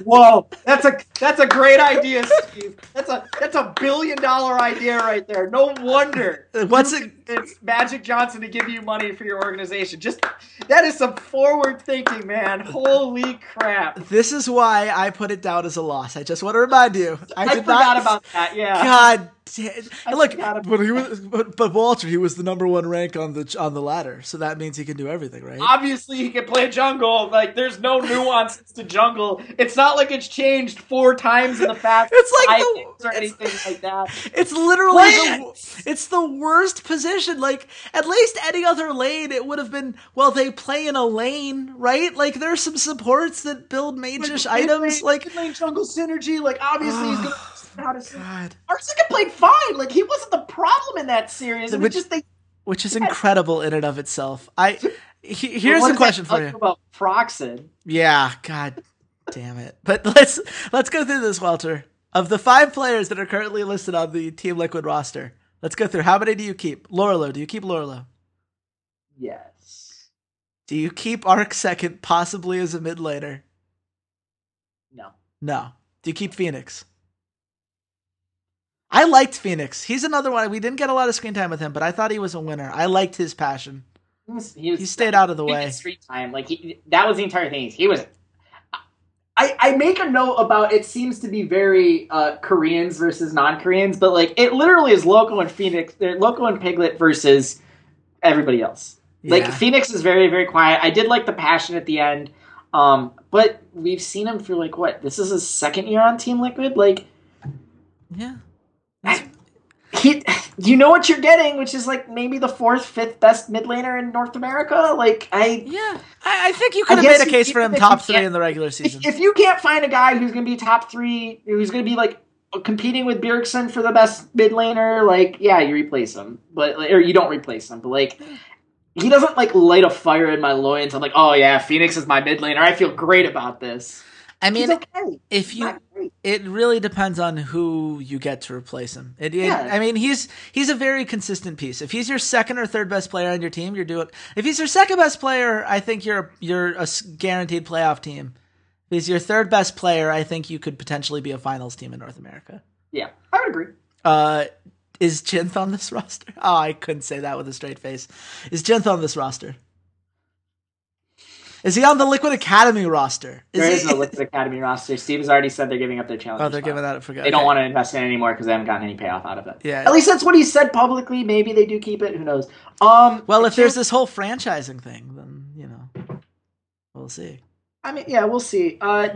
B: Whoa, that's a that's a great idea, Steve. That's a that's a billion dollar idea right there. No wonder.
A: What's it-
B: It's Magic Johnson to give you money for your organization. Just that is some forward thinking, man. Holy crap!
A: This is why I put it down as a loss. I just want to remind you. I,
B: I,
A: did
B: forgot
A: not,
B: about that. Yeah.
A: God, damn-
B: I
A: look,
B: forgot about
A: but he was, but, but Walter, he was the number one rank on the on the ladder, so that means he can do everything, right?
B: obviously he can play jungle. Like there's no nuances to jungle. It's not like it's changed four times in the past *laughs*
A: It's like
B: five
A: the-
B: or
A: it's-
B: anything like that.
A: It's literally the, it's the worst position. Like at least any other lane, it would have been. Well, they play in a lane, right? Like there's some supports that build magish items. Like
B: mid lane jungle synergy. Like obviously he's *sighs* gonna know how to.
A: God,
B: Arcega played fine. Like he wasn't the problem in that series. It
A: Which-
B: just they.
A: which is incredible in and of itself. I he, here's the question for you.
B: about Proxen.
A: Yeah, God damn it. But let's let's go through this, Walter. Of the five players that are currently listed on the Team Liquid roster, let's go through. How many do you keep? Lourlo, do you keep Lourlo?
B: Yes.
A: Do you keep Arcsecond, possibly as a mid laner?
B: No.
A: No. Do you keep FeniX? I liked FeniX. He's another one. We didn't get a lot of screen time with him, but I thought he was a winner. I liked his passion.
B: He, was, he, was,
A: He stayed out of the way.
B: Street time. Like he, that was the entire thing. He was. I, I make a note about it seems to be very uh, Koreans versus non-Koreans, but like it literally is Loco and FeniX, they're Loco and Piglet versus everybody else. Like FeniX is very very quiet. I did like the passion at the end, um, but we've seen him for like what? This is his second year on Team Liquid. Like
A: Yeah.
B: He, you know what you're getting, which is like maybe the fourth, fifth best mid laner in North America. Like I,
A: Yeah. I, I think you could
B: I
A: have made a case for him top three in the regular season.
B: if you can't find a guy who's going to be top three, who's going to be like competing with Bjergsen for the best mid laner, like yeah, you replace him, but or you don't replace him, but like. He doesn't like light a fire in my loins. I'm like, oh yeah, FeniX is my mid laner. I feel great about this.
A: I mean,
B: okay.
A: if you it really depends on who you get to replace him. It, it-
B: Yeah.
A: I mean, he's he's a very consistent piece. If he's your second or third best player on your team, you're doing. If he's your second best player, I think you're you're a guaranteed playoff team. If he's your third best player, I think you could potentially be a finals team in North America.
B: Yeah, I would agree.
A: Uh, is Jinth on this *laughs* roster? Oh, I couldn't say that with a straight face. Is Jinth on this roster? Is he on the Liquid Academy roster?
B: There is
A: he-
B: no Liquid Academy roster. Steve has already said they're giving up their challenge.
A: Oh, they're giving that. Forget.
B: They don't want to invest in it anymore because they haven't gotten any payoff out of it.
A: Yeah.
B: At least that's what he said publicly. Maybe they do keep it. Who knows? Um.
A: Well, if there's this whole franchising thing, then you know, we'll see.
B: I mean, yeah, we'll see. Uh,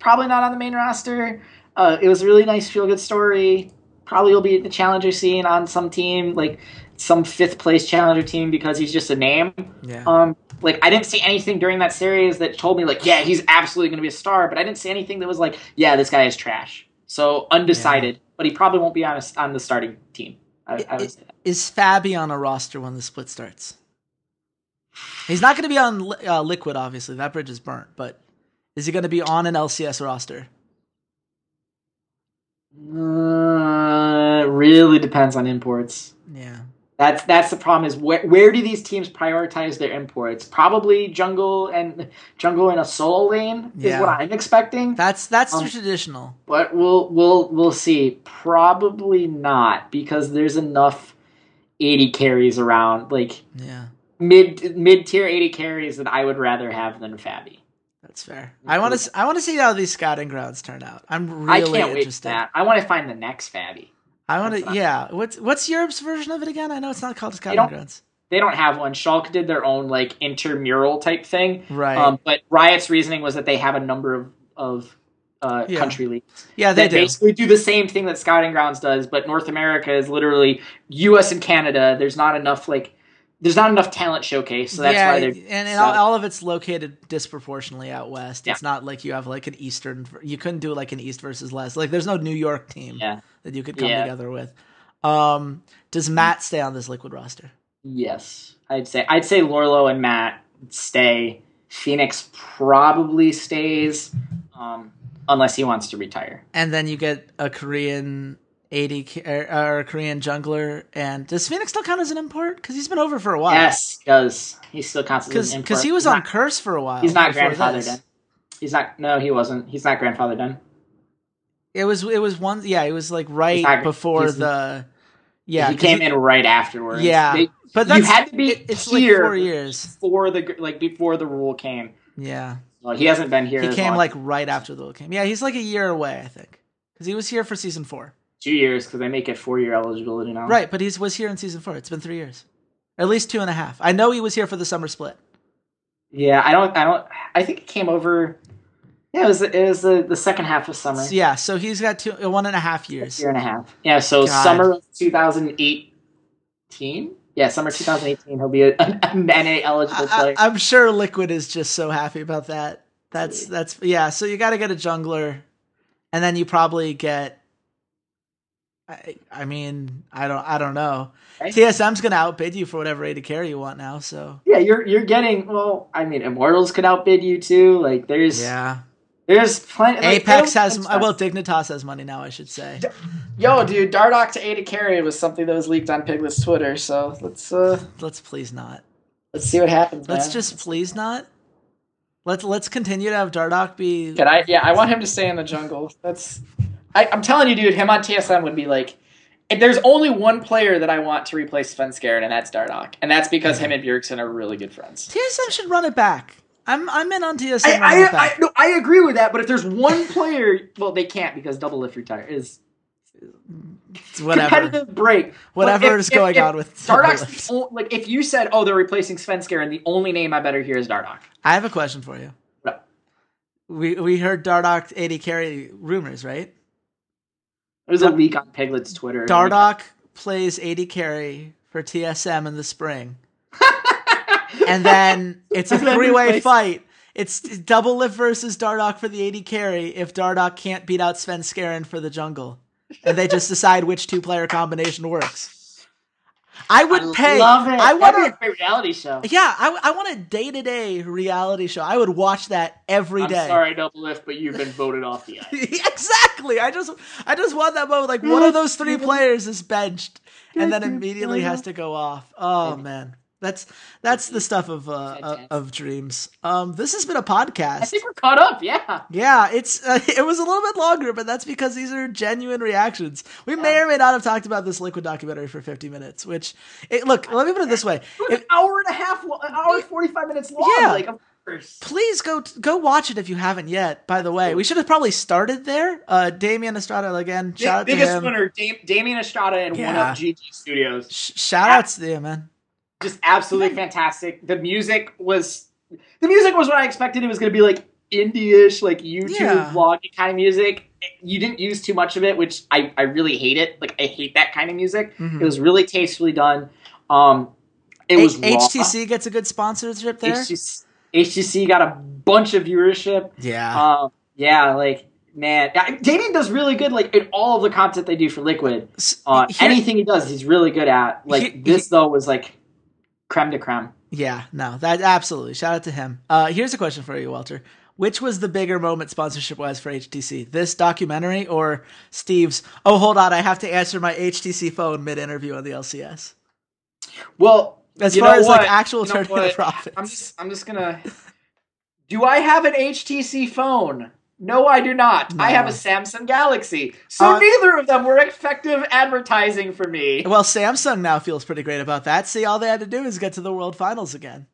B: probably not on the main roster. Uh, it was a really nice feel good story. Probably will be the challenger scene on some team, like some fifth place challenger team, because he's just a name.
A: Yeah.
B: Um, like I didn't see anything during that series that told me like, yeah, he's absolutely going to be a star. But I didn't see anything that was like, yeah, this guy is trash. So undecided, but he probably won't be on a, on the starting team. I, I would say that.
A: Is Fabbbi on a roster when the split starts? He's not going to be on uh, Liquid, obviously. That bridge is burnt. But is he going to be on an LCS roster?
B: Uh, really depends on imports.
A: Yeah.
B: That's that's the problem. Is where where do these teams prioritize their imports? Probably jungle and jungle in a solo lane
A: Yeah.
B: is what I'm expecting.
A: That's that's
B: Um,
A: traditional.
B: but we'll we'll we'll see. Probably not because there's enough AD carries around, like
A: Yeah.
B: mid mid tier AD carries that I would rather have than Fabbbi.
A: That's fair. I want to. I want to see how these scouting grounds turn out. I'm
B: I
A: really
B: can't wait for
A: interested.
B: that. I want to find the next Fabbbi.
A: I want to. Yeah. What's What's Europe's version of it again? I know it's not called scouting grounds.
B: They don't have one. Shulk did their own like intramural type thing.
A: Right.
B: Um, but Riot's reasoning was that they have a number of, of uh,
A: Yeah.
B: country leagues
A: Yeah, they do.
B: basically do the same thing that Scouting Grounds does, but North America is literally U.S. and Canada. There's not enough like there's not enough talent showcase, so that's
A: yeah,
B: why they're
A: and, and all, of it's located disproportionately out west.
B: Yeah.
A: It's not like you have like an eastern. You couldn't do like an east versus west. Like there's no New York team
B: yeah.
A: that you could come together with. Um, does Matt stay on this liquid roster?
B: Yes, I'd say I'd say Lourlo and Matt stay. FeniX probably stays, um, unless he wants to retire.
A: And then you get a Korean AD or, or Korean jungler. And does FeniX still count as an import? Because he's been over for a while.
B: Yes, because he still counts as
A: because
B: an import.
A: he was
B: He's
A: on
B: not-
A: Curse for a while.
B: He's not grandfathered in. He's not. No, he wasn't. He's not grandfathered in.
A: It was it was one yeah it was like right
B: not-
A: before the yeah
B: he came in right afterwards.
A: yeah
B: They-
A: but
B: you had to be
A: it- it's
B: here
A: like four years
B: before the like before the rule came.
A: yeah
B: Well, he hasn't been here.
A: he came
B: long-
A: like right after the rule came yeah he's like a year away I think because he was here for season four
B: two years because they make it four year eligibility now.
A: right but he's was here in season four it's been three years at least two and a half I know he was here for the summer split
B: Yeah, I don't. I don't. I think it came over. Yeah, it was. It was the, the second half of summer.
A: Yeah so he's got two uh, one and a half years
B: year and a half. Yeah, so
A: God.
B: summer 2018. Yeah, summer 2018. He'll be a, an NA eligible player.
A: I, I'm sure Liquid is just so happy about that. That's that's yeah. So you got to get a jungler, and then you probably get. I, I mean I don't I don't know.
B: Right?
A: TSM's gonna outbid you for whatever AD carry you want now. So
B: yeah, you're you're getting. Well, I mean, Immortals could outbid you too. Like there's
A: yeah,
B: there's plenty. Like,
A: Apex has well Dignitas has money now. I should say.
E: Yo, dude, Dardoch to AD carry was something that was leaked on Piglet's Twitter. So let's uh
A: Let's please not.
E: let's see what happens.
A: Let's
E: man.
A: just please not. Let's let's continue to have Dardoch be.
E: Can I? Yeah, I want him to stay in the jungle. That's. I, I'm telling you, dude. Him on TSM would be like. If there's only one player that I want to replace Svenskeren, and that's Dardoch, and that's because him and Bjergsen are really good friends.
A: TSM should run it back. I'm I'm in on TSM.
B: I, I, I, no, I agree with that, but if there's one player, well, they can't because Doublelift retire is It's
A: whatever.
B: competitive break.
A: Whatever
B: But
A: is going on with Dardoch's
B: the like if you said, "Oh, they're replacing Svenskeren," the only name I better hear is Dardoch.
A: I have a question for you.
B: What?
A: We we heard Dardoch AD carry rumors, right?
B: There's a leak on Piglet's Twitter.
A: Dardoch plays AD carry for TSM in the spring. *laughs* and then it's a three way fight. It's Doublelift versus Dardoch for the AD carry if Dardoch can't beat out Svenskeren for the jungle. And they just decide which two player combination works. I would
B: I
A: pay.
B: love it.
A: I want
B: That'd
A: to.
B: a great reality show.
A: Yeah, I, I want a day to day reality show. I would watch that every
B: I'm
A: day.
B: sorry, Doublelift, but you've been voted off the ice. *laughs*
A: exactly. I just I just want that moment. Like one of those three players is benched and then *laughs* immediately has to go off. Oh man. That's that's the stuff of uh, uh, of dreams. Um, this has been a podcast.
B: I think we're caught up. Yeah.
A: Yeah, it's uh, *laughs* it was a little bit longer, but that's because these are genuine reactions. We may or may not have talked about this liquid documentary for 50 minutes. Which, it, look, let me put it this way:
B: It was
A: If-
B: an hour and a half, an hour and forty five minutes long.
A: Yeah.
B: Like, of course.
A: please go go watch it if you haven't yet. By the way, we should have probably started there. Uh, Damian Estrada again. Shout out to
B: biggest
A: him.
B: winner, Dam- Damien Estrada and one
A: Yeah.
B: up GG Studios.
A: Sh- shout outs to you, man.
B: Just absolutely fantastic. The music was, the music was what I expected. It was going to be like indie-ish, like YouTube
A: Yeah.
B: vlogging kind of music. You didn't use too much of it, which I, I really hate it. Like I hate that kind of music.
A: Mhm.
B: It was really tastefully done. Um, it was raw.
A: HTC gets a good sponsorship there.
B: HTC, HTC got a bunch of viewership.
A: yeah.
B: Um, yeah, like man, Damien does really good. Like in all of the content they do for Liquid, uh,
A: here-
B: anything he does, he's really good at. Like
A: He-
B: this though was like creme de creme.
A: Yeah, no, that absolutely. Shout out to him. Uh, here's a question for you, Walter. Which was the bigger moment sponsorship wise for HTC? This documentary or Steve's? Oh, hold on, I have to answer my HTC phone mid interview on the LCS.
B: Well,
A: As far as like actual
B: You know
A: turning *laughs* profits.
B: I'm just I'm just gonna. Do I have an HTC phone? No, I do not. I have a Samsung Galaxy. So
A: Uh,
B: neither of them were effective advertising for me.
A: well, Samsung now feels pretty great about that. See, all they had to do is get to the World Finals again.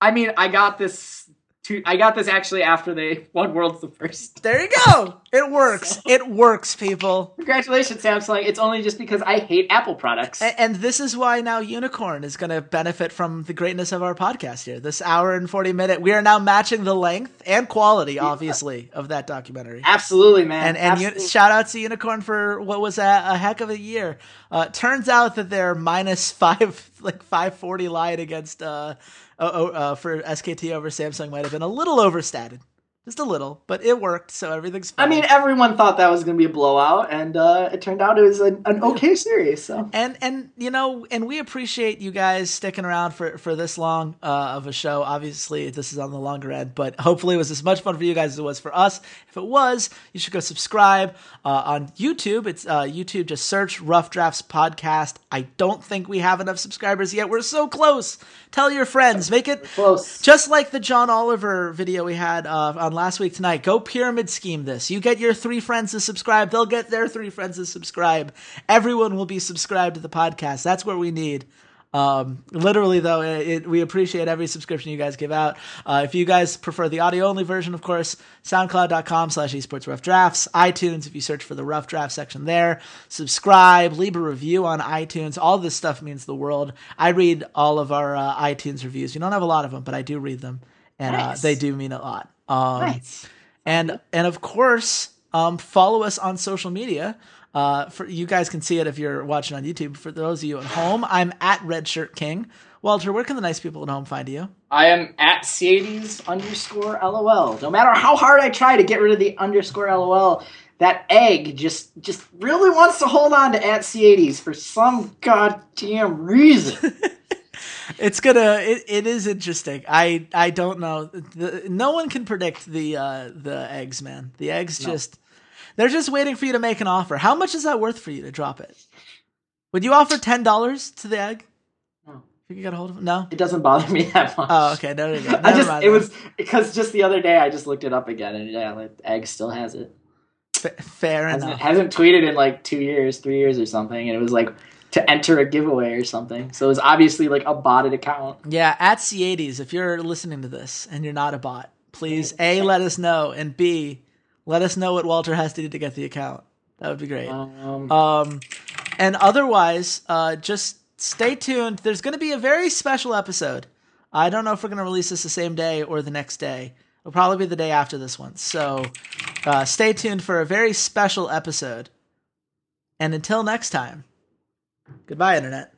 B: I mean, I got this. To, I got this actually after they *laughs* won Worlds the first.
A: There you go. It works. It works, people.
B: Congratulations, Samsung. It's only just because I hate Apple products.
A: A- And this is why now Unikrn is going to benefit from the greatness of our podcast here. This hour and 40 minute, we are now matching the length and quality, obviously, of that documentary.
B: Absolutely, man.
A: And and
B: Absolutely.
A: un- shout out to Unikrn for what was a, a heck of a year. Uh, turns out that their minus *laughs* five, like 540 line against, uh, uh, uh, for SKT over Samsung might have been a little overstated. Just a little, but it worked, so everything's fine.
B: I mean, everyone thought that was going to be a blowout, and uh, it turned out it was an, an okay series. So.
A: And and you know and we appreciate you guys sticking around for for this long uh, of a show. Obviously this is on the longer end but hopefully it was as much fun for you guys as it was for us. If it was you should go subscribe uh, on youtube. It's uh, youtube just search rough drafts podcast. I don't think we have enough subscribers yet. We're so close. Tell your friends. Make it
B: close.
A: just like the John Oliver video we had uh, on last week tonight, go pyramid scheme this. You get your three friends to subscribe, they'll get their three friends to subscribe. Everyone will be subscribed to the podcast. That's where we need. Um, literally, though, it, it, we appreciate every subscription you guys give out. Uh, if you guys prefer the audio only version, of course, soundcloud.com slash esports rough drafts, iTunes, if you search for the rough draft section there, subscribe, leave a review on iTunes. All this stuff means the world. I read all of our uh, iTunes reviews. You don't have a lot of them, but I do read them, and uh, they do mean a lot. Um,
B: Nice.
A: and and of course, um, follow us on social media. Uh, for you guys can see it if you're watching on YouTube. For those of you at home, I'm at Redshirt King. Walter, where can the nice people at home find you?
B: I am at C80s underscore LOL. No matter how hard I try to get rid of the underscore LOL, that egg just just really wants to hold on to at C80s for some goddamn reason. *laughs*
A: It's gonna. It, it is interesting. I I don't know. The, no one can predict the uh, the eggs, man. The eggs just they're just waiting for you to make an offer. How much is that worth for you to drop it? Would you offer ten dollars to the egg?
B: No.
A: If you got a hold of it? No.
B: it doesn't bother me *laughs* that much.
A: Oh, okay. no, you go.
B: I just it was because just the other day I just looked it up again and yeah, like egg still has it.
A: Fa- fair
B: Hasn't,
A: enough.
B: hasn't tweeted in like two years, three years or something, and it was like to enter a giveaway or something. So it was obviously like a botted account.
A: Yeah, at C80s, if you're listening to this and you're not a bot, please A, let us know, and B, let us know what Walter has to do to get the account. That would be great.
B: Um,
A: Um, and otherwise, uh, just stay tuned. There's going to be a very special episode. I don't know if we're going to release this the same day or the next day. It'll probably be the day after this one. So uh, stay tuned for a very special episode. And until next time, goodbye, Internet.